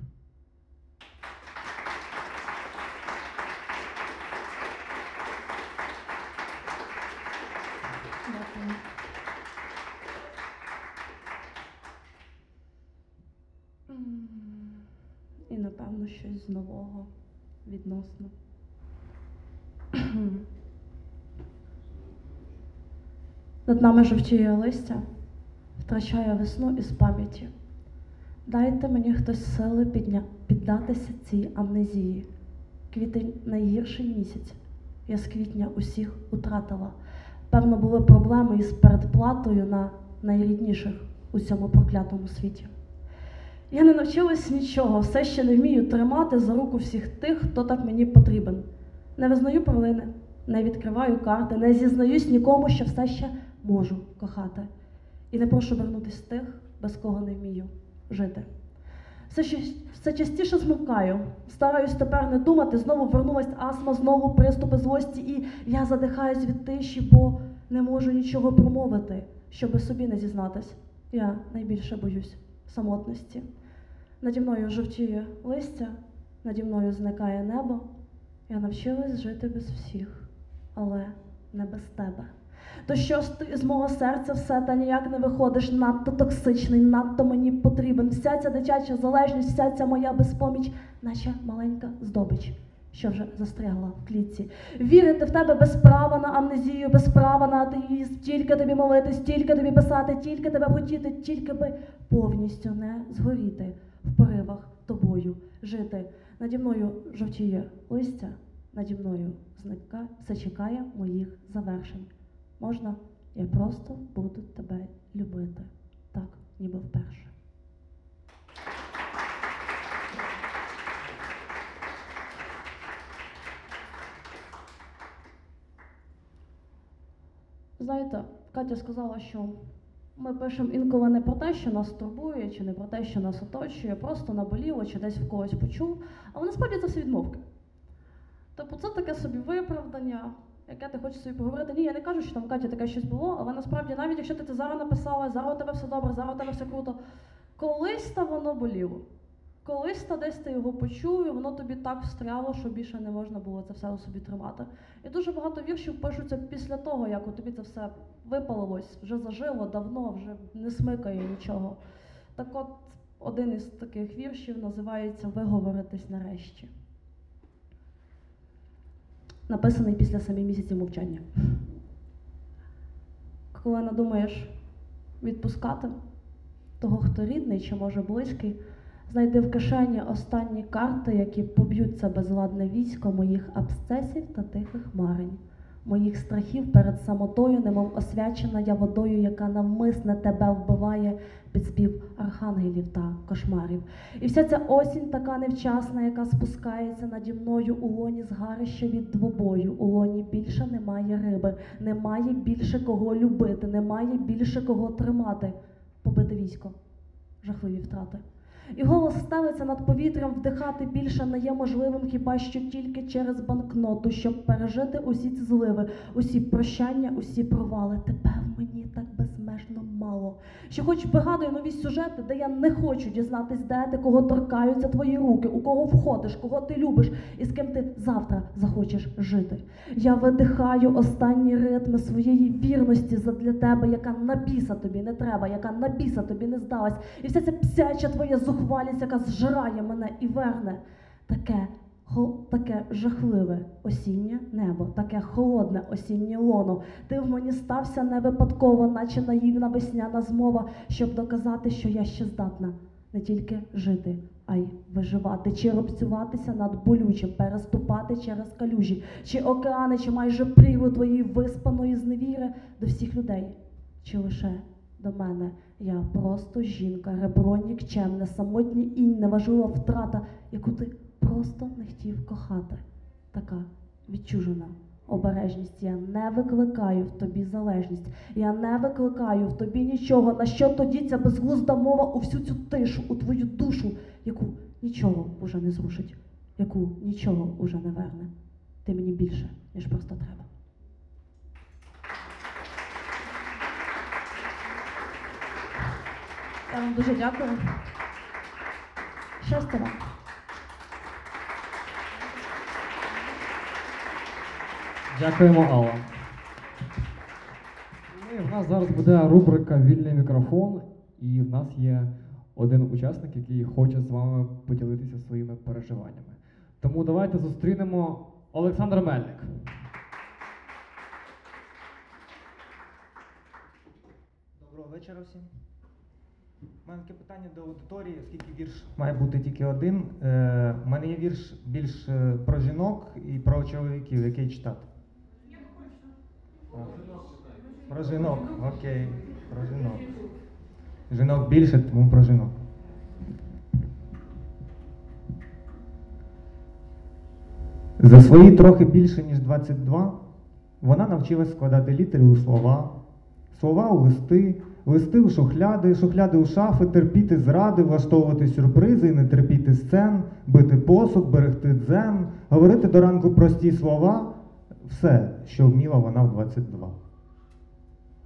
І напевно щось з нового відносно. Над нами жовтіє листя, втрачає весну із пам'яті. Дайте мені хтось сили підня... піддатися цій амнезії. Квітень найгірший місяць. Я з квітня усіх утратила. Певно, були проблеми із передплатою на найрідніших у цьому проклятому світі. Я не навчилась нічого, все ще не вмію тримати за руку всіх тих, хто так мені потрібен. Не визнаю провини, не відкриваю карти, не зізнаюсь нікому, що все ще можу кохати. І не прошу вернутись тих, без кого не вмію жити. Все, все частіше змовкаю, стараюсь тепер не думати, знову вернулась астма, знову приступи злості, і я задихаюсь від тиші, бо не можу нічого промовити, щоби собі не зізнатись. Я найбільше боюсь самотності. Наді мною жовтіє листя, наді мною зникає небо. Я навчилась жити без всіх, але не без тебе. То що ж ти з мого серця все та ніяк не виходиш, надто токсичний, надто мені потрібен. Вся ця дитяча залежність, вся ця моя безпоміч, наче маленька здобич, що вже застрягла в клітці. Вірити в тебе без права на амнезію, без права на атеїзм, тільки тобі молитись, тільки тобі писати, тільки тебе хотіти, тільки би повністю не згоріти в поривах тобою жити. Наді мною жовтіє листя, наді мною зника, все чекає моїх завершень. Можна, я просто буду тебе любити, так, ніби вперше. Знаєте, Катя сказала, що ми пишемо інколи не про те, що нас турбує, чи не про те, що нас оточує, просто наболіло, чи десь в когось почув, але насправді це все відмовки. Тобто це таке собі виправдання, яке ти хочеш собі поговорити. Ні, я не кажу, що там Катя таке щось було, але насправді, навіть якщо ти це зараз написала, зараз у тебе все добре, зараз у тебе все круто, колись та воно боліло. колись та десь ти його почув, і воно тобі так встряло, що більше не можна було це все у собі тримати. І дуже багато віршів пишуться після того, як у тобі це все випалилось, вже зажило давно, вже не смикає нічого. Так от, один із таких віршів називається Виговоритись нарешті. Написаний після семи місяців мовчання. Коли надумаєш відпускати того, хто рідний чи може близький, знайди в кишені останні карти, які поб'ють це безладне військо моїх абсцесів та тихих марень, моїх страхів перед самотою, немов освячена я водою, яка навмисне тебе вбиває під спів архангелів та кошмарів. І вся ця осінь така невчасна, яка спускається наді мною у лоні згарища від двобою. У лоні більше немає риби, немає більше кого любити, немає більше кого тримати. Побите військо, жахливі втрати. І голос ставиться над повітрям, вдихати більше не є можливим хіба що тільки через банкноту, щоб пережити усі ці зливи, усі прощання, усі провали. Тебе в мені так безмежно мало. Що хоч вигадую нові сюжети, де я не хочу дізнатись, де ти, кого торкаються твої руки, у кого входиш, кого ти любиш і з ким ти завтра захочеш жити. Я видихаю останні ритми своєї вірності задля тебе, яка на біса тобі не треба, яка на біса тобі не здалась. І вся ця псяча твоя зухвалість, яка зжирає мене і верне. Таке, таке жахливе осіннє небо, таке холодне осіннє лоно. Ти в мені стався не випадково, наче наївна весняна змова, щоб доказати, що я ще здатна не тільки жити, а й виживати, чи робцюватися над болючим, переступати через калюжі, чи океани, чи майже прірву твоєї виспаної зневіри до всіх людей, чи лише до мене. Я просто жінка, ребро нікчемне, самотній інь, неважлива втрата, яку ти просто не хотів кохати. Така відчужена обережність. Я не викликаю в тобі залежність. Я не викликаю в тобі нічого. На що тоді ця безглузда мова у всю цю тишу, у твою душу, яку нічого уже не зрушить, яку нічого уже не верне. Ти мені більше, ніж просто треба. Я вам дуже дякую. Щастя вам. Дякуємо, Алла. Ну, і в нас зараз буде рубрика Вільний мікрофон, і в нас є один учасник, який хоче з вами поділитися своїми переживаннями. Тому давайте зустрінемо Олександр Мельник. Доброго вечора всім. У мене таке питання до аудиторії, оскільки вірш має бути тільки один. Е, У мене є вірш більш е, про жінок і про чоловіків, який читати. Про жінок, окей, про жінок. Жінок більше, тому про жінок. За свої трохи більше, ніж 22, вона навчилась складати літери у слова, слова у листи, листи у шухляди, шухляди у шафи, терпіти зради, влаштовувати сюрпризи, і не терпіти сцен, бити посуд, берегти дзен, говорити до ранку прості слова, все, що вміла вона в 22.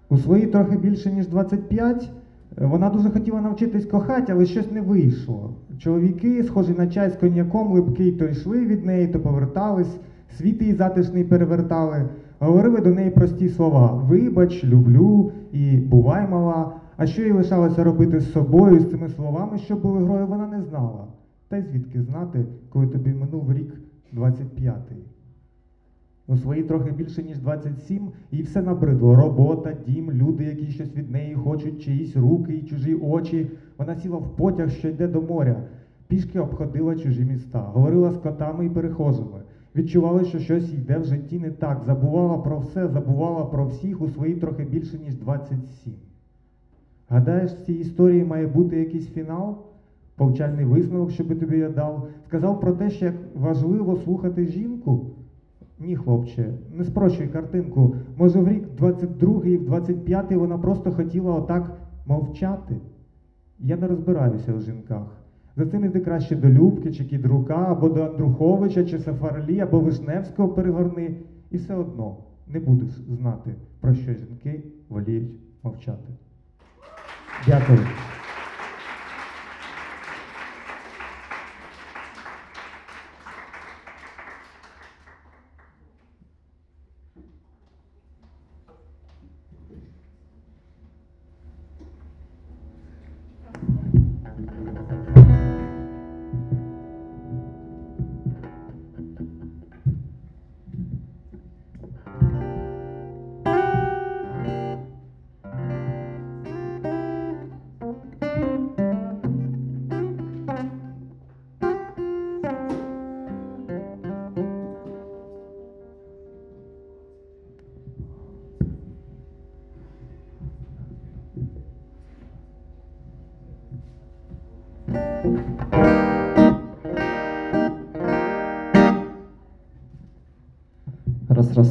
У свої трохи більше, ніж 25, е, вона дуже хотіла навчитись кохати, але щось не вийшло. Чоловіки, схожі на чай з коньяком, липкий, то йшли від неї, то повертались, світ її затишний перевертали, говорили до неї прості слова: вибач, люблю і бувай мала. А що їй лишалося робити з собою, з цими словами, що були грою, вона не знала. Та й звідки знати, коли тобі минув рік 25-й. У свої трохи більше, ніж 27, їй все набридло. Робота, дім, люди, які щось від неї хочуть, чиїсь руки і чужі очі. Вона сіла в потяг, що йде до моря. Пішки обходила чужі міста, говорила з котами і перехожими. Відчувала, що щось йде в житті не так. Забувала про все, забувала про всіх у свої трохи більше, ніж 27. Гадаєш, в цій історії має бути якийсь фінал? Повчальний висновок, що би тобі я дав. Сказав про те, що як важливо слухати жінку. Ні, хлопче, не спрощуй картинку. Може, в рік 22-й, в 25-й вона просто хотіла отак мовчати. Я не розбираюся у жінках. За цим іди краще до Любки, чи Кідрука, або до Андруховича, чи Сафарлі, або Вишневського перегорни. І все одно не будеш знати, про що жінки воліють мовчати. Дякую.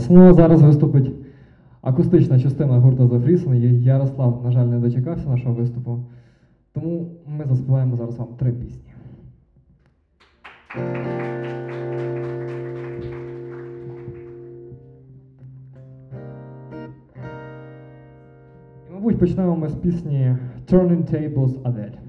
Ну, зараз виступить акустична частина гурту The Freeson. Ярослав, на жаль, не дочекався нашого виступу, тому ми заспіваємо зараз вам три пісні. І, мабуть, почнемо ми з пісні Turning Tables Adele.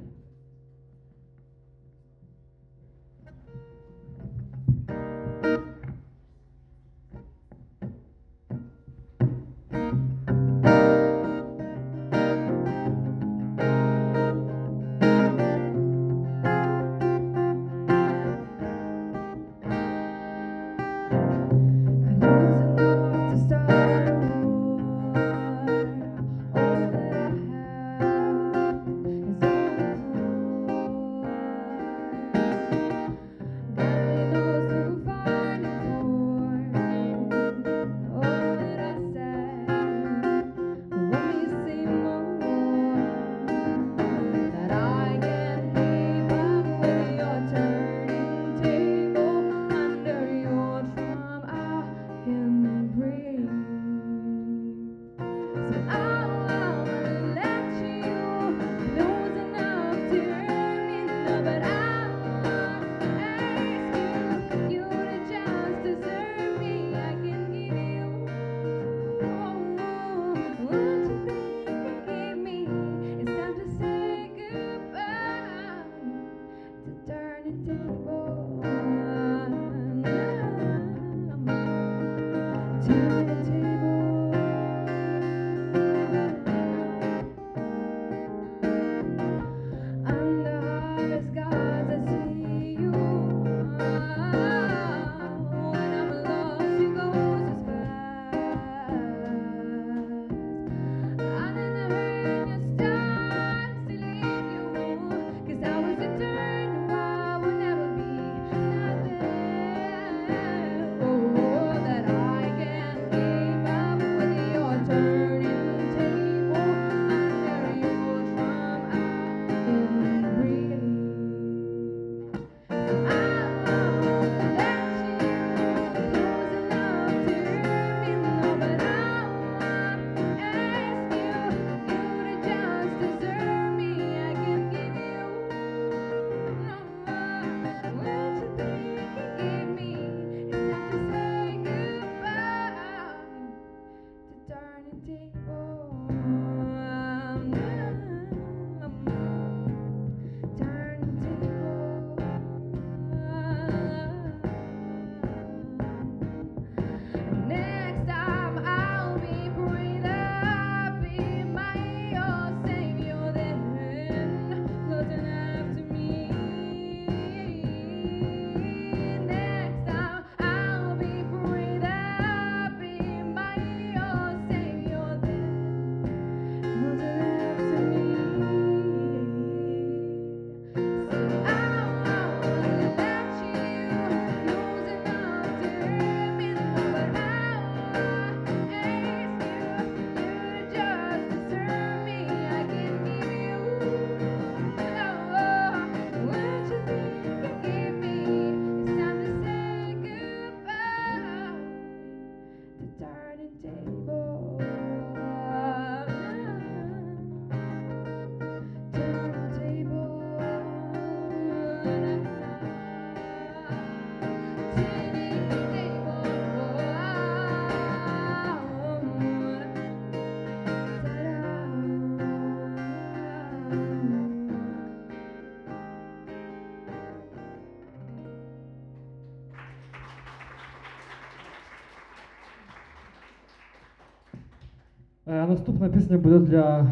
наступна пісня буде для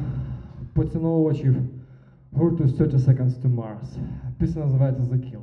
поціновувачів гурту 30 Seconds to Mars. Пісня називається The Kill.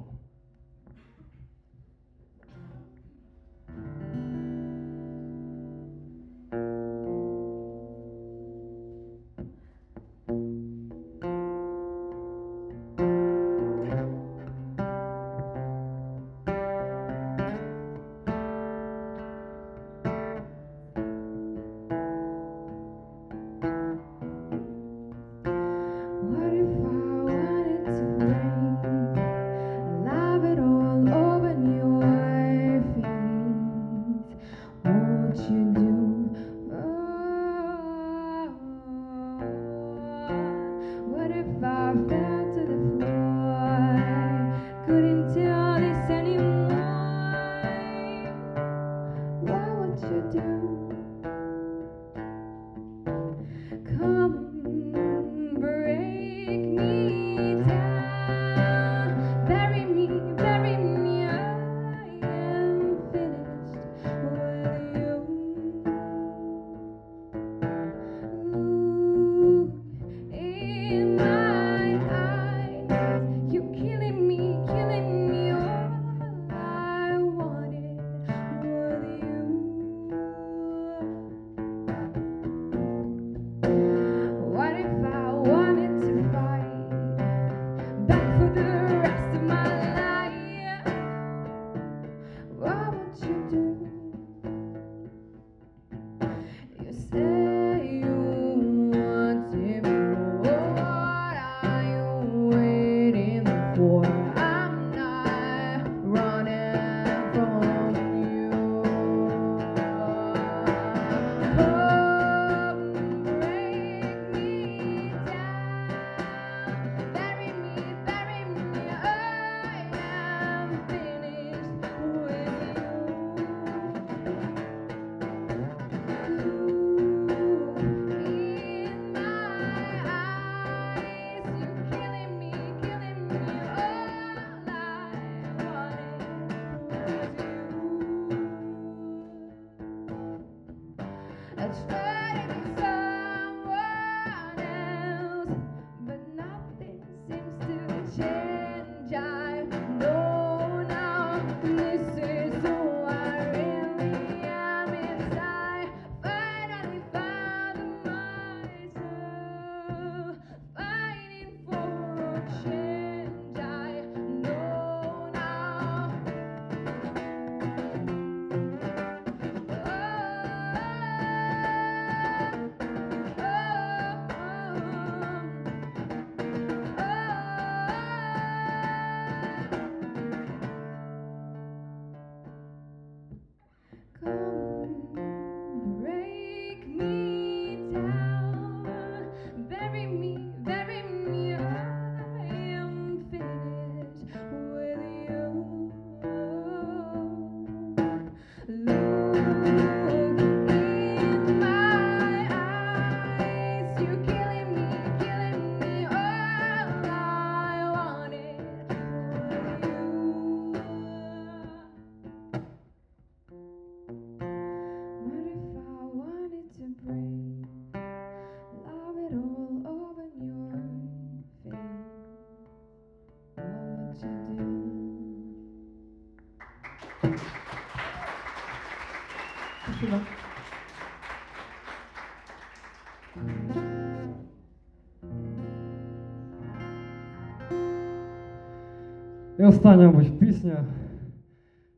остання, мабуть, пісня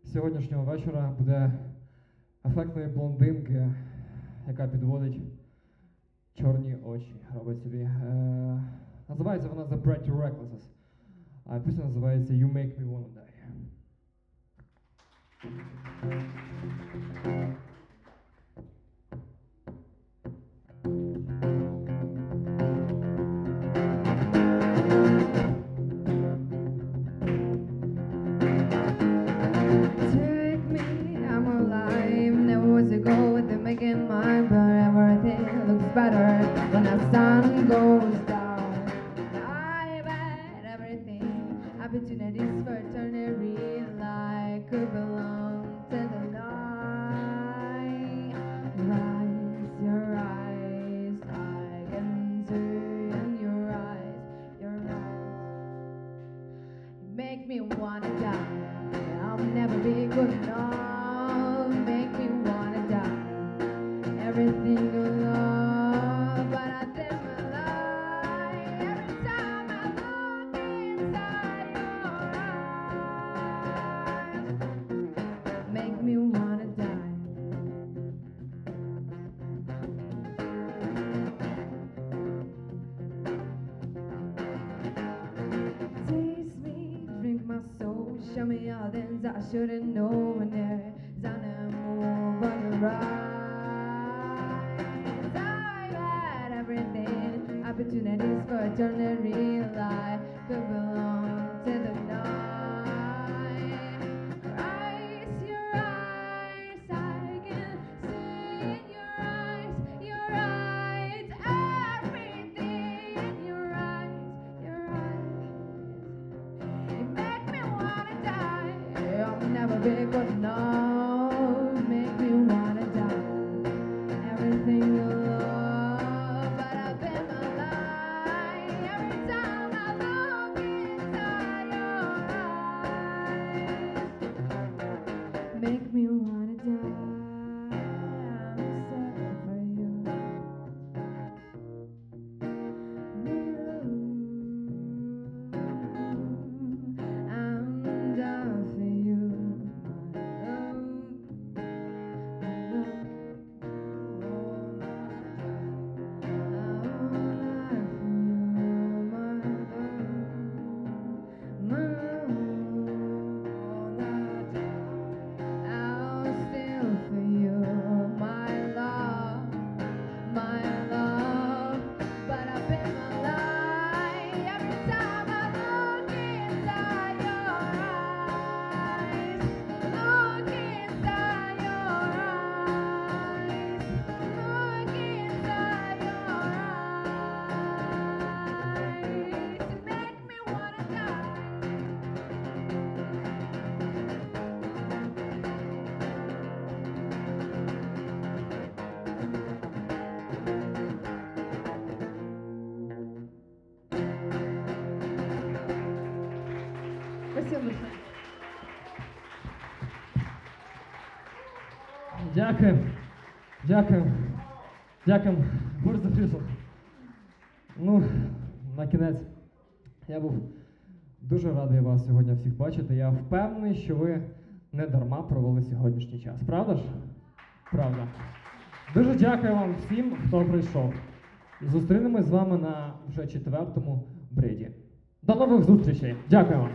сьогоднішнього вечора буде ефектної блондинки, яка підводить чорні очі. робить собі. Е, Називається вона The Pretty Recklesses, а пісня називається You Make Me Wanna Die. better when the sun goes me all things I shouldn't know Дякую. Дякую. Борис Фрісов. Ну, на кінець. Я був дуже радий вас сьогодні всіх бачити. Я впевнений, що ви не дарма провели сьогоднішній час. Правда ж? Правда. Дуже дякую вам всім, хто прийшов. Зустрінемось з вами на вже четвертому бриді. До нових зустрічей. Дякую вам.